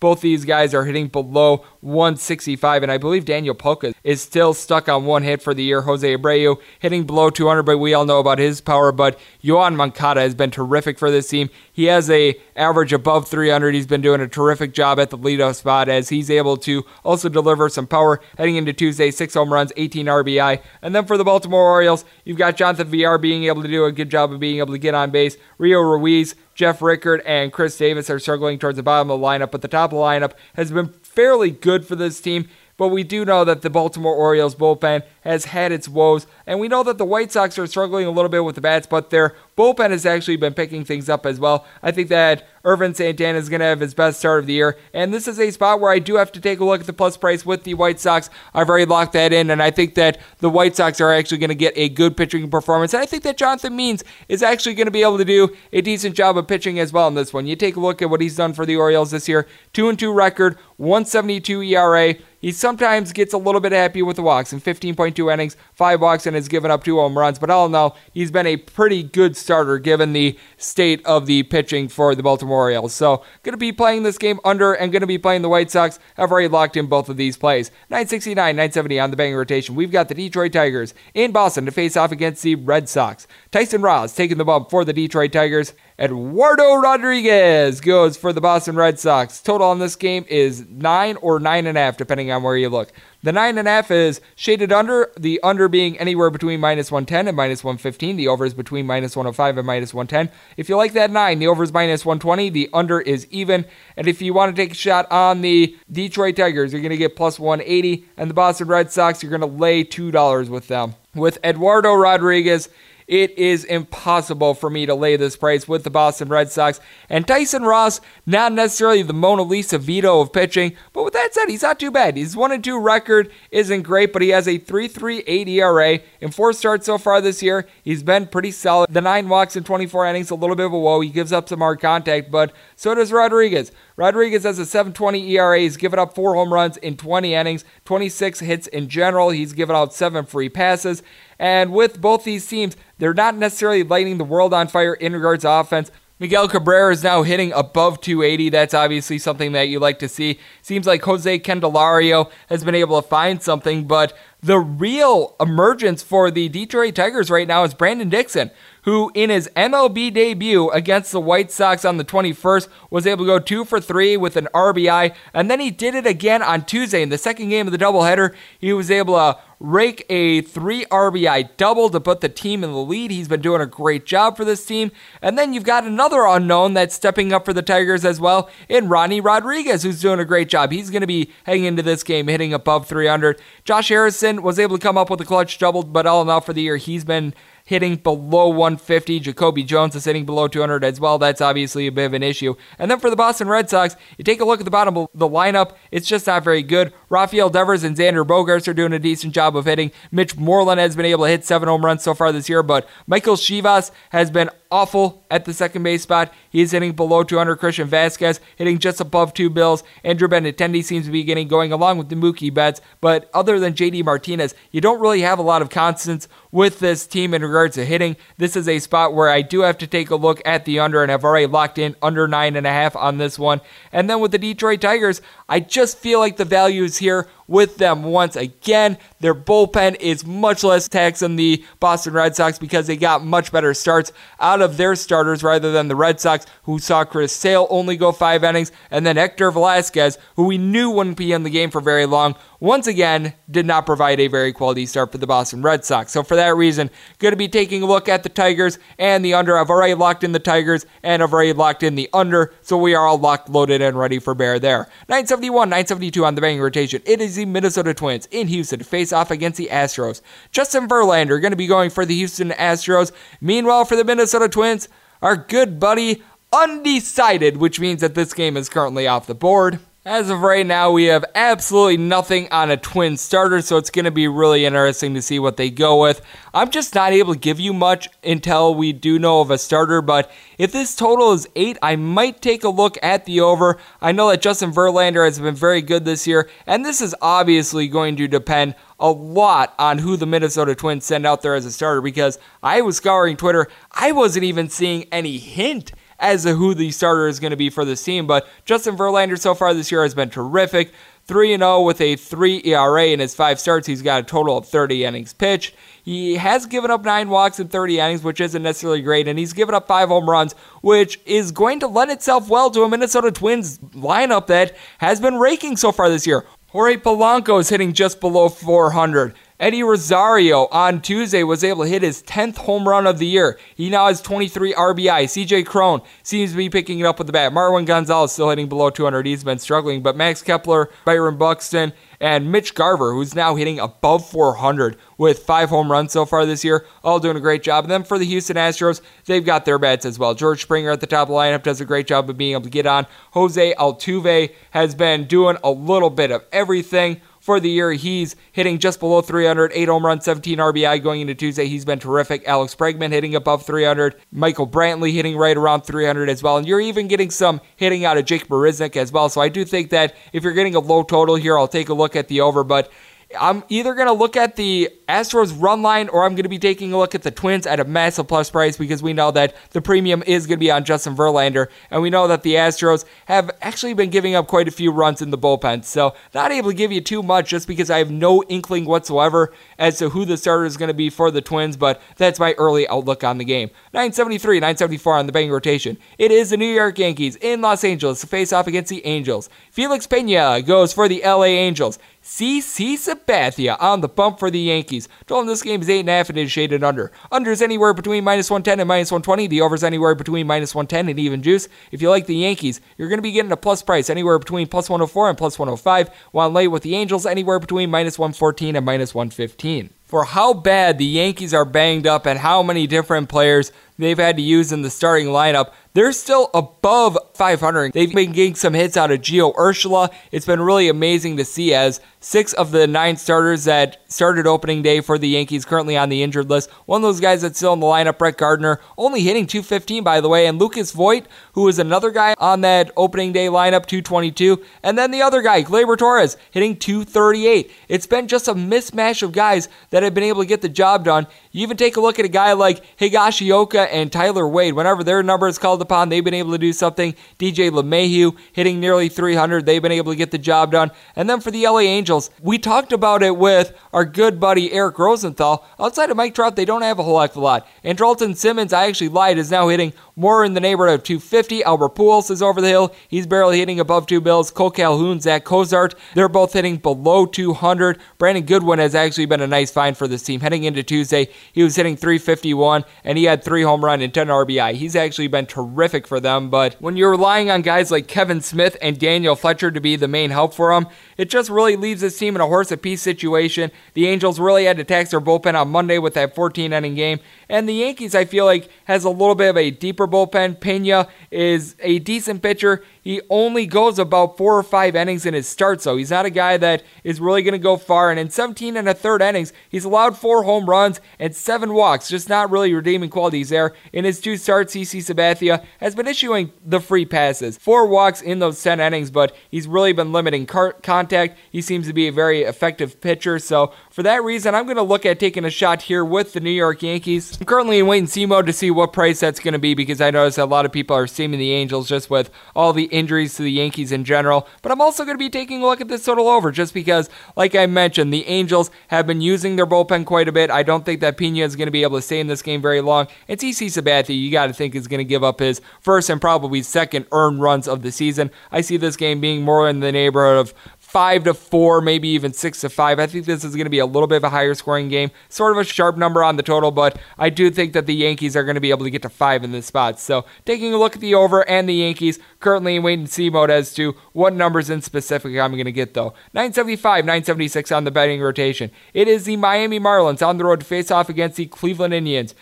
Both these guys are hitting below 165, and I believe Daniel Palka is still stuck on one hit for the year. Jose Abreu hitting below 200, but we all know about his power. But Yoan Moncada has been terrific for this team. He has a average above 300. He's been doing a terrific job at the leadoff spot as he's able to also deliver some power heading into Tuesday. Six home runs, 18 RBI, and then for the Baltimore Orioles, you've got Jonathan Villar being able to do a good job of being able to get on base. Rio Ruiz Jeff Rickard and Chris Davis are struggling towards the bottom of the lineup, but the top of the lineup has been fairly good for this team. But we do know that the Baltimore Orioles bullpen has had its woes. And we know that the White Sox are struggling a little bit with the bats, but their bullpen has actually been picking things up as well. I think that Ervin Santana is going to have his best start of the year. And this is a spot where I do have to take a look at the plus price with the White Sox. I've already locked that in, and I think that the White Sox are actually going to get a good pitching performance. And I think that Jonathan Means is actually going to be able to do a decent job of pitching as well in this one. You take a look at what he's done for the Orioles this year 2 and 2 record, 172 ERA. He sometimes gets a little bit happy with the walks in 15.2 innings, five walks, and has given up two home runs. But all in all, he's been a pretty good starter given the state of the pitching for the Baltimore Orioles. So, going to be playing this game under and going to be playing the White Sox. I've already locked in both of these plays. 969, 970 on the banging rotation. We've got the Detroit Tigers in Boston to face off against the Red Sox. Tyson Ross taking the bump for the Detroit Tigers. Eduardo Rodriguez goes for the Boston Red Sox. Total on this game is nine or nine and a half, depending on where you look. The nine and a half is shaded under, the under being anywhere between minus 110 and minus 115. The over is between minus 105 and minus 110. If you like that nine, the over is minus 120. The under is even. And if you want to take a shot on the Detroit Tigers, you're going to get plus 180. And the Boston Red Sox, you're going to lay $2 with them. With Eduardo Rodriguez, it is impossible for me to lay this price with the Boston Red Sox. And Tyson Ross, not necessarily the Mona Lisa Vito of pitching, but with that said, he's not too bad. His 1 and 2 record isn't great, but he has a 3.38 ERA in four starts so far this year. He's been pretty solid. The nine walks in 24 innings, a little bit of a woe. He gives up some hard contact, but so does Rodriguez. Rodriguez has a 7.20 ERA. He's given up four home runs in 20 innings, 26 hits in general. He's given out seven free passes. And with both these teams, they're not necessarily lighting the world on fire in regards to offense. Miguel Cabrera is now hitting above 280. That's obviously something that you like to see. Seems like Jose Candelario has been able to find something, but the real emergence for the Detroit Tigers right now is Brandon Dixon, who in his MLB debut against the White Sox on the 21st was able to go two for three with an RBI, and then he did it again on Tuesday in the second game of the doubleheader. He was able to rake a three RBI double to put the team in the lead. He's been doing a great job for this team. And then you've got another unknown that's stepping up for the Tigers as well in Ronny Rodriguez, who's doing a great job. He's going to be heading into this game hitting above 300. Josh Harrison was able to come up with a clutch double, but all in all for the year, he's been hitting below 150. Jacoby Jones is hitting below 200 as well. That's obviously a bit of an issue. And then for the Boston Red Sox, you take a look at the bottom of the lineup. It's just not very good. Rafael Devers and Xander Bogaerts are doing a decent job of hitting. Mitch Moreland has been able to hit seven home runs so far this year, but Michael Chavis has been awful at the second base spot. He's hitting below 200. Christian Vazquez hitting just above two bills. Andrew Benintendi seems to be getting going along with the Mookie Betts. But other than JD Martinez, you don't really have a lot of constants with this team in regards to hitting. This is a spot where I do have to take a look at the under, and I've already locked in under nine and a half on this one. And then with the Detroit Tigers, I just feel like the value is here with them once again. Their bullpen is much less taxed than the Boston Red Sox because they got much better starts out of their starters rather than the Red Sox, who saw Chris Sale only go five innings, and then Hector Velazquez, who we knew wouldn't be in the game for very long, once again did not provide a very quality start for the Boston Red Sox. So for that reason, going to be taking a look at the Tigers and the under. I've already locked in the Tigers and I've already locked in the under, so we are all locked, loaded, and ready for bear there. 971, 972 on the banging rotation. It is the Minnesota Twins in Houston to face off against the Astros. Justin Verlander going to be going for the Houston Astros. Meanwhile, for the Minnesota Twins, our good buddy undecided, which means that this game is currently off the board. As of right now, we have absolutely nothing on a twin starter, so it's going to be really interesting to see what they go with. I'm just not able to give you much until we do know of a starter, but if this total is 8, I might take a look at the over. I know that Justin Verlander has been very good this year, and this is obviously going to depend a lot on who the Minnesota Twins send out there as a starter because I was scouring Twitter. I wasn't even seeing any hint as to who the starter is going to be for this team. But Justin Verlander so far this year has been terrific. 3 0 with a 3 ERA in his five starts. He's got a total of 30 innings pitched. He has given up nine walks in 30 innings, which isn't necessarily great, and he's given up five home runs, which is going to lend itself well to a Minnesota Twins lineup that has been raking so far this year. Jorge Polanco is hitting just below 400. Eddie Rosario on Tuesday was able to hit his 10th home run of the year. He now has 23 RBI. CJ Cron seems to be picking it up with the bat. Marwin Gonzalez still hitting below 200. He's been struggling, but Max Kepler, Byron Buxton, and Mitch Garver, who's now hitting above 400 with five home runs so far this year, all doing a great job. And then for the Houston Astros, they've got their bats as well. George Springer at the top of the lineup does a great job of being able to get on. Jose Altuve has been doing a little bit of everything for the year. He's hitting just below 300, 8 home runs, 17 RBI going into Tuesday. He's been terrific. Alex Bregman hitting above 300. Michael Brantley hitting right around 300 as well. And you're even getting some hitting out of Jake Marisnick as well. So I do think that if you're getting a low total here, I'll take a look at the over. But I'm either going to look at the Astros run line or I'm going to be taking a look at the Twins at a massive plus price because we know that the premium is going to be on Justin Verlander. And we know that the Astros have actually been giving up quite a few runs in the bullpen. So, not able to give you too much just because I have no inkling whatsoever as to who the starter is going to be for the Twins. But that's my early outlook on the game. 973, 974 on the betting rotation. It is the New York Yankees in Los Angeles to face off against the Angels. Felix Peña goes for the LA Angels. CC Sabathia on the bump for the Yankees. Total in this game is 8.5 and is shaded under. Under is anywhere between minus 110 and minus 120. The over is anywhere between minus 110 and even juice. If you like the Yankees, you're going to be getting a plus price anywhere between plus 104 and plus 105. While late with the Angels, anywhere between minus 114 and minus 115 for how bad the Yankees are banged up and how many different players they've had to use in the starting lineup. They're still above 500. They've been getting some hits out of Gio Urshela. It's been really amazing to see as six of the nine starters that started opening day for the Yankees currently on the injured list. One of those guys that's still in the lineup, Brett Gardner, only hitting 215 by the way, and Lucas Voit, who is another guy on that opening day lineup, 222, and then the other guy, Gleyber Torres, hitting 238. It's been just a mismatch of guys that have been able to get the job done. You even take a look at a guy like Higashioka and Tyler Wade. Whenever their number is called upon, they've been able to do something. DJ LeMahieu hitting nearly 300. They've been able to get the job done. And then for the LA Angels, we talked about it with our good buddy Eric Rosenthal. Outside of Mike Trout, they don't have a whole heck of a lot. And Andrelton Simmons, I actually lied, is now hitting more in the neighborhood of 250. Albert Pujols is over the hill. He's barely hitting above two bills. Kole Calhoun, Zack Cozart, they're both hitting below 200. Brandon Goodwin has actually been a nice find for this team. Heading into Tuesday, he was hitting 351 and he had three home run and 10 RBI. He's actually been terrific for them. But when you're relying on guys like Kevan Smith and Daniel Fletcher to be the main help for them, it just really leaves this team in a horse of apiece situation. The Angels really had to tax their bullpen on Monday with that 14 inning game. And the Yankees, I feel like, has a little bit of a deeper bullpen. Peña is a decent pitcher. He only goes about four or five innings in his start, so he's not a guy that is really going to go far. And in 17 and a third innings, he's allowed four home runs and seven walks, just not really redeeming qualities there. In his two starts, CC Sabathia has been issuing the free passes. Four walks in those 10 innings, but he's really been limiting car- contact. He seems to be a very effective pitcher, so for that reason, I'm going to look at taking a shot here with the New York Yankees. I'm currently in wait and see mode to see what price that's going to be because I notice a lot of people are steaming the Angels just with all the injuries to the Yankees in general. But I'm also going to be taking a look at this total over just because, like I mentioned, the Angels have been using their bullpen quite a bit. I don't think that Peña is going to be able to stay in this game very long. And CC Sabathia, you got to think, is going to give up his first and probably second earned runs of the season. I see this game being more in the neighborhood of five to four, maybe even six to five. I think this is going to be a little bit of a higher scoring game, sort of a sharp number on the total, but I do think that the Yankees are going to be able to get to five in this spot. So taking a look at the over and the Yankees, currently in wait and see mode as to what numbers in specific I'm going to get though. 975, 976 on the betting rotation. It is the Miami Marlins on the road to face off against the Cleveland Indians.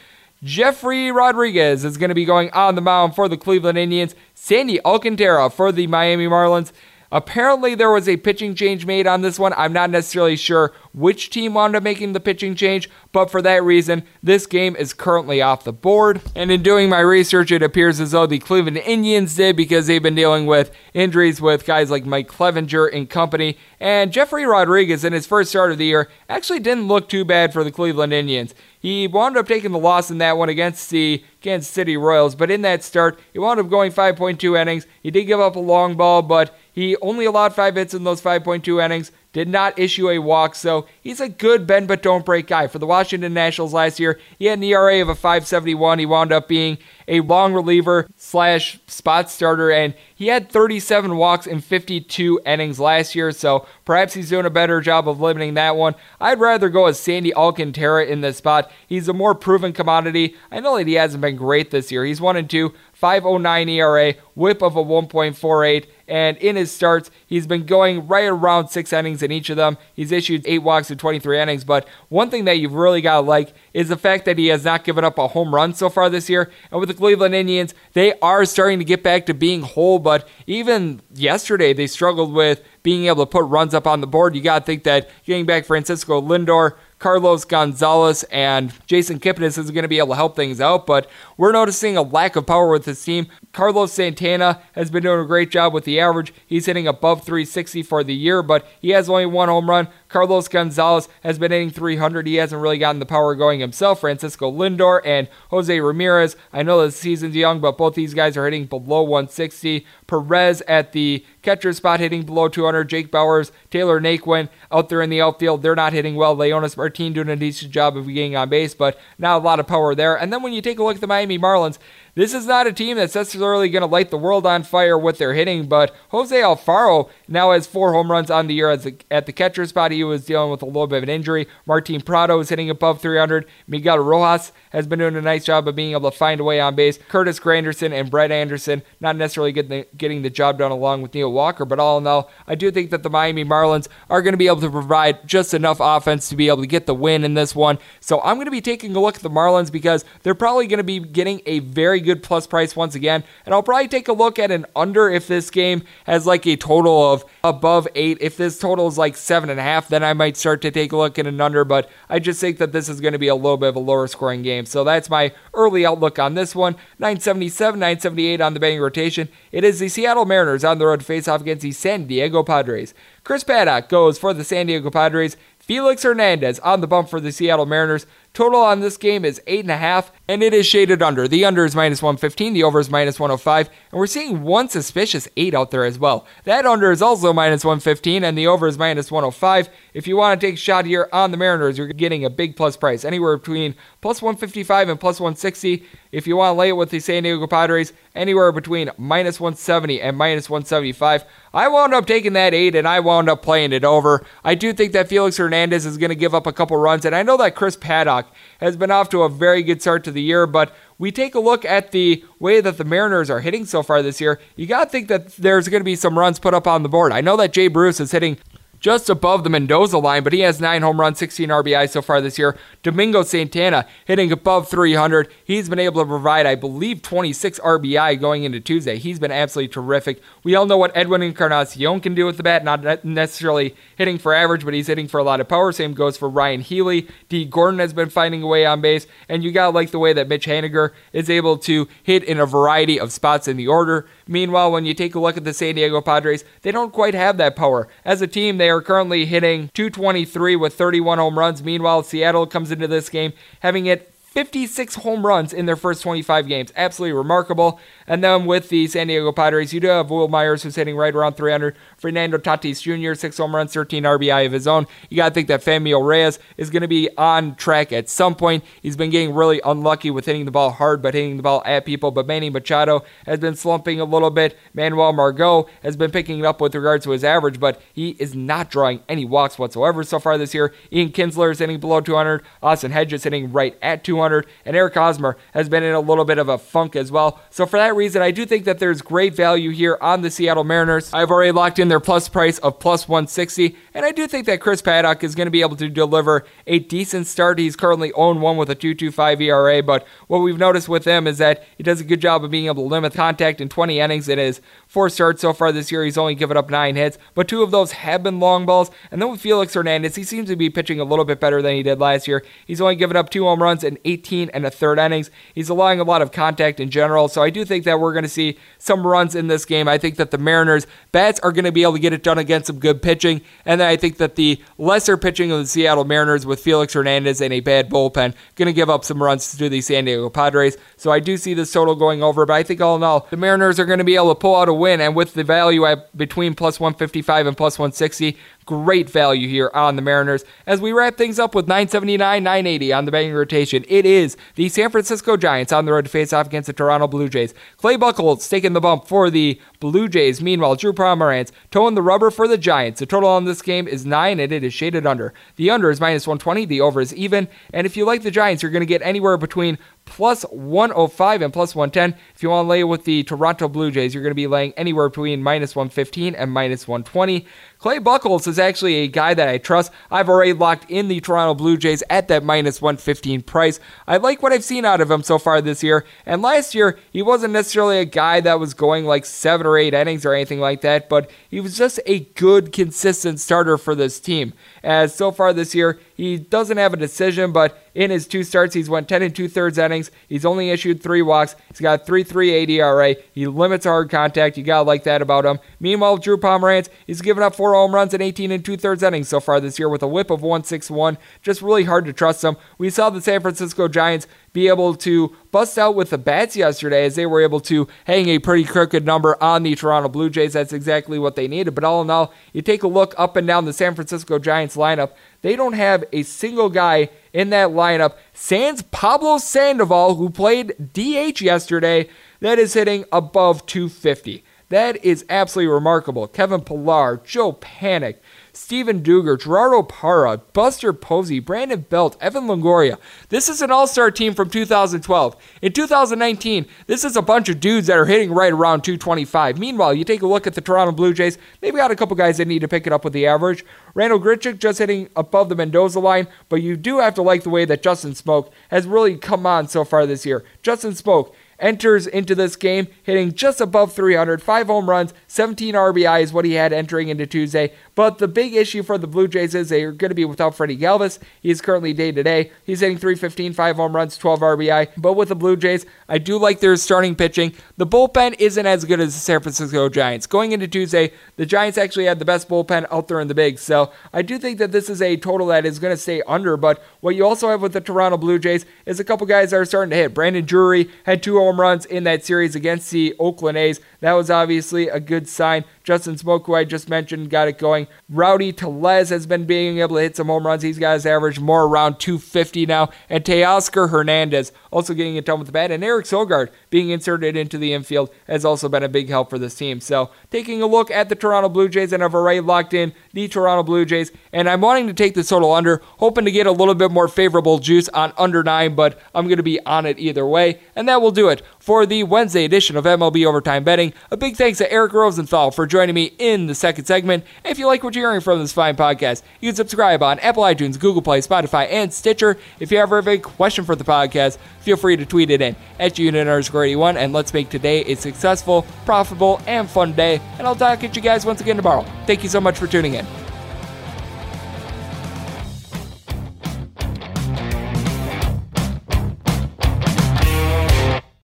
Jefry Rodriguez is going to be going on the mound for the Cleveland Indians. Sandy Alcantara for the Miami Marlins. Apparently, there was a pitching change made on this one. I'm not necessarily sure which team wound up making the pitching change, but for that reason, this game is currently off the board. And in doing my research, it appears as though the Cleveland Indians did because they've been dealing with injuries with guys like Mike Clevinger and company. And Jefry Rodriguez, in his first start of the year, actually didn't look too bad for the Cleveland Indians. He wound up taking the loss in that one against the Kansas City Royals, but in that start, he wound up going 5.2 innings. He did give up a long ball, but he only allowed five hits in those 5.2 innings, did not issue a walk, so he's a good bend but don't break guy. For the Washington Nationals last year, he had an ERA of a 571. He wound up being a long reliever slash spot starter, and he had 37 walks in 52 innings last year, so perhaps he's doing a better job of limiting that one. I'd rather go with Sandy Alcantara in this spot. He's a more proven commodity. I know that he hasn't been great this year. He's 1 and 2, 509 ERA, whip of a 1.48. And in his starts, he's been going right around six innings in each of them. He's issued eight walks in 23 innings. But one thing that you've really got to like is the fact that he has not given up a home run so far this year. And with the Cleveland Indians, they are starting to get back to being whole. But even yesterday, they struggled with being able to put runs up on the board. You got to think that getting back Francisco Lindor, Carlos Gonzalez and Jason Kipnis is going to be able to help things out, but we're noticing a lack of power with this team. Carlos Santana has been doing a great job with the average. He's hitting above 360 for the year, but he has only one home run. Carlos Gonzalez has been hitting 300. He hasn't really gotten the power going himself. Francisco Lindor and Jose Ramirez. I know the season's young, but both these guys are hitting below 160. Perez at the catcher spot hitting below 200. Jake Bauers, Tyler Naquin out there in the outfield. They're not hitting well. Leonys Martin doing a decent job of getting on base, but not a lot of power there. And then when you take a look at the Miami Marlins, this is not a team that's necessarily going to light the world on fire with their hitting, but Jose Alfaro now has four home runs on the year as a, at the catcher spot. He was dealing with a little bit of an injury. Martin Prado is hitting above 300. Miguel Rojas has been doing a nice job of being able to find a way on base. Curtis Granderson and Brett Anderson not necessarily getting the, getting the job done along with Neil Walker, but all in all, I do think that the Miami Marlins are going to be able to provide just enough offense to be able to get the win in this one. So I'm going to be taking a look at the Marlins because they're probably going to be getting a very good plus price once again. And I'll probably take a look at an under if this game has like a total of above eight. If this total is like seven and a half, then I might start to take a look at an under. But I just think that this is going to be a little bit of a lower scoring game. So that's my early outlook on this one. 977, 978 on the betting rotation. It is the Seattle Mariners on the road to face off against the San Diego Padres. Chris Paddack goes for the San Diego Padres. Felix Hernandez on the bump for the Seattle Mariners. Total on this game is 8.5, and it is shaded under. The under is minus 115, the over is minus 105, and we're seeing one suspicious 8 out there as well. That under is also minus 115, and the over is minus 105. If you want to take a shot here on the Mariners, you're getting a big plus price, anywhere between plus 155 and plus 160. If you want to lay it with the San Diego Padres, anywhere between minus 170 and minus 175. I wound up taking that 8 and I wound up playing it over. I do think that Felix Hernandez is going to give up a couple runs, and I know that Chris Paddack has been off to a very good start to the year, but we take a look at the way that the Mariners are hitting so far this year, you got to think that there's going to be some runs put up on the board. I know that Jay Bruce is hitting just above the Mendoza line, but he has nine home runs, 16 RBI so far this year. Domingo Santana hitting above 300. He's been able to provide, I believe, 26 RBI going into Tuesday. He's been absolutely terrific. We all know what Edwin Encarnacion can do with the bat, not necessarily hitting for average, but he's hitting for a lot of power. Same goes for Ryan Healy. Dee Gordon has been finding a way on base, and you got to like the way that Mitch Haniger is able to hit in a variety of spots in the order. Meanwhile, when you take a look at the San Diego Padres, they don't quite have that power. As a team, they are currently hitting 223 with 31 home runs. Meanwhile, Seattle comes into this game having hit 56 home runs in their first 25 games. Absolutely remarkable. And then with the San Diego Padres, you do have Wil Myers, who's hitting right around 300. Fernando Tatis Jr., six home runs, 13 RBI of his own. You got to think that Franmil Reyes is going to be on track at some point. He's been getting really unlucky with hitting the ball hard, but hitting the ball at people. But Manny Machado has been slumping a little bit. Manuel Margot has been picking it up with regards to his average, but he is not drawing any walks whatsoever so far this year. Ian Kinsler is hitting below 200. Austin Hedges hitting right at 200. And Eric Hosmer has been in a little bit of a funk as well. So for that reason, I do think that there's great value here on the Seattle Mariners. I've already locked in their plus price of plus 160, And I do think that Chris Paddack is going to be able to deliver a decent start. He's currently owned one with a 2.25 ERA, but what we've noticed with him is that he does a good job of being able to limit contact in 20 innings. It is four starts so far this year. He's only given up nine hits, but two of those have been long balls. And then with Felix Hernandez, he seems to be pitching a little bit better than he did last year. He's only given up two home runs in 18 and a third innings. He's allowing a lot of contact in general, so I do think that we're going to see some runs in this game. I think that the Mariners' bats are going to be able to get it done against some good pitching, and then I think that the lesser pitching of the Seattle Mariners with Felix Hernandez and a bad bullpen going to give up some runs to the San Diego Padres. So I do see this total going over, but I think all in all, the Mariners are going to be able to pull out a win, and with the value at between plus 155 and plus 160, Great value here on the Mariners as we wrap things up with 979, 980 on the betting rotation. It is the San Francisco Giants on the road to face off against the Toronto Blue Jays. Clay Buchholz taking the bump for the Blue Jays. Meanwhile, Drew Pomeranz towing the rubber for the Giants. The total on this game is 9 and it is shaded under. The under is minus 120, the over is even. And if you like the Giants, you're going to get anywhere between plus 105 and plus 110. If you want to lay with the Toronto Blue Jays, you're going to be laying anywhere between minus 115 and minus 120. Clay Buchholz is actually a guy that I trust. I've already locked in the Toronto Blue Jays at that minus 115 price. I like what I've seen out of him so far this year. And last year, he wasn't necessarily a guy that was going like seven or eight innings or anything like that, but he was just a good, consistent starter for this team. As so far this year, he doesn't have a decision, but in his two starts, he's went 10 and two thirds innings. He's only issued three walks. He's got 3.38 ERA. He limits hard contact. You gotta like that about him. Meanwhile, Drew Pomeranz, he's given up four home runs in 18 and two thirds innings so far this year with a whip of 161. Just really hard to trust him. We saw the San Francisco Giants be able to bust out with the bats yesterday as they were able to hang a pretty crooked number on the Toronto Blue Jays. That's exactly what they needed. But all in all, you take a look up and down the San Francisco Giants lineup, they don't have a single guy in that lineup, sans Pablo Sandoval, who played DH yesterday, that is hitting above 250. That is absolutely remarkable. Kevin Pillar, Joe Panik, Steven Duggar, Gerardo Parra, Buster Posey, Brandon Belt, Evan Longoria. This is an all star team from 2012. In 2019, this is a bunch of dudes that are hitting right around 225. Meanwhile, you take a look at the Toronto Blue Jays, they've got a couple guys that need to pick it up with the average. Randall Grichuk just hitting above the Mendoza line, but you do have to like the way that Justin Smoak has really come on so far this year. Justin Smoak, enters into this game hitting just above 300, five home runs, 17 RBI is what he had entering into Tuesday. But the big issue for the Blue Jays is they are going to be without Freddie Galvis. He is currently day to day. He's hitting 315, five home runs, 12 RBI. But with the Blue Jays, I do like their starting pitching. The bullpen isn't as good as the San Francisco Giants. Going into Tuesday, the Giants actually had the best bullpen out there in the big. So I do think that this is a total that is going to stay under. But what you also have with the Toronto Blue Jays is a couple guys that are starting to hit. Brandon Drury had two home runs in that series against the Oakland A's. That was obviously a good sign. Justin Smoak, who I just mentioned, got it going. Rowdy Tellez has been being able to hit some home runs. He's got his average more around 250 now. And Teoscar Hernandez also getting it done with the bat. And Eric Sogard being inserted into the infield has also been a big help for this team. So taking a look at the Toronto Blue Jays, and I've already locked in the Toronto Blue Jays. And I'm wanting to take the total under, hoping to get a little bit more favorable juice on under nine, but I'm going to be on it either way. And that will do it for the Wednesday edition of MLB Overtime Betting. A big thanks to Eric Rosenthal for joining me in the second segment. If you like what you're hearing from this fine podcast, you can subscribe on Apple iTunes, Google Play, Spotify, and Stitcher. If you ever have a question for the podcast, feel free to tweet it in at unit underscore 81, and let's make today a successful, profitable, and fun day. And I'll talk at you guys once again tomorrow. Thank you so much for tuning in.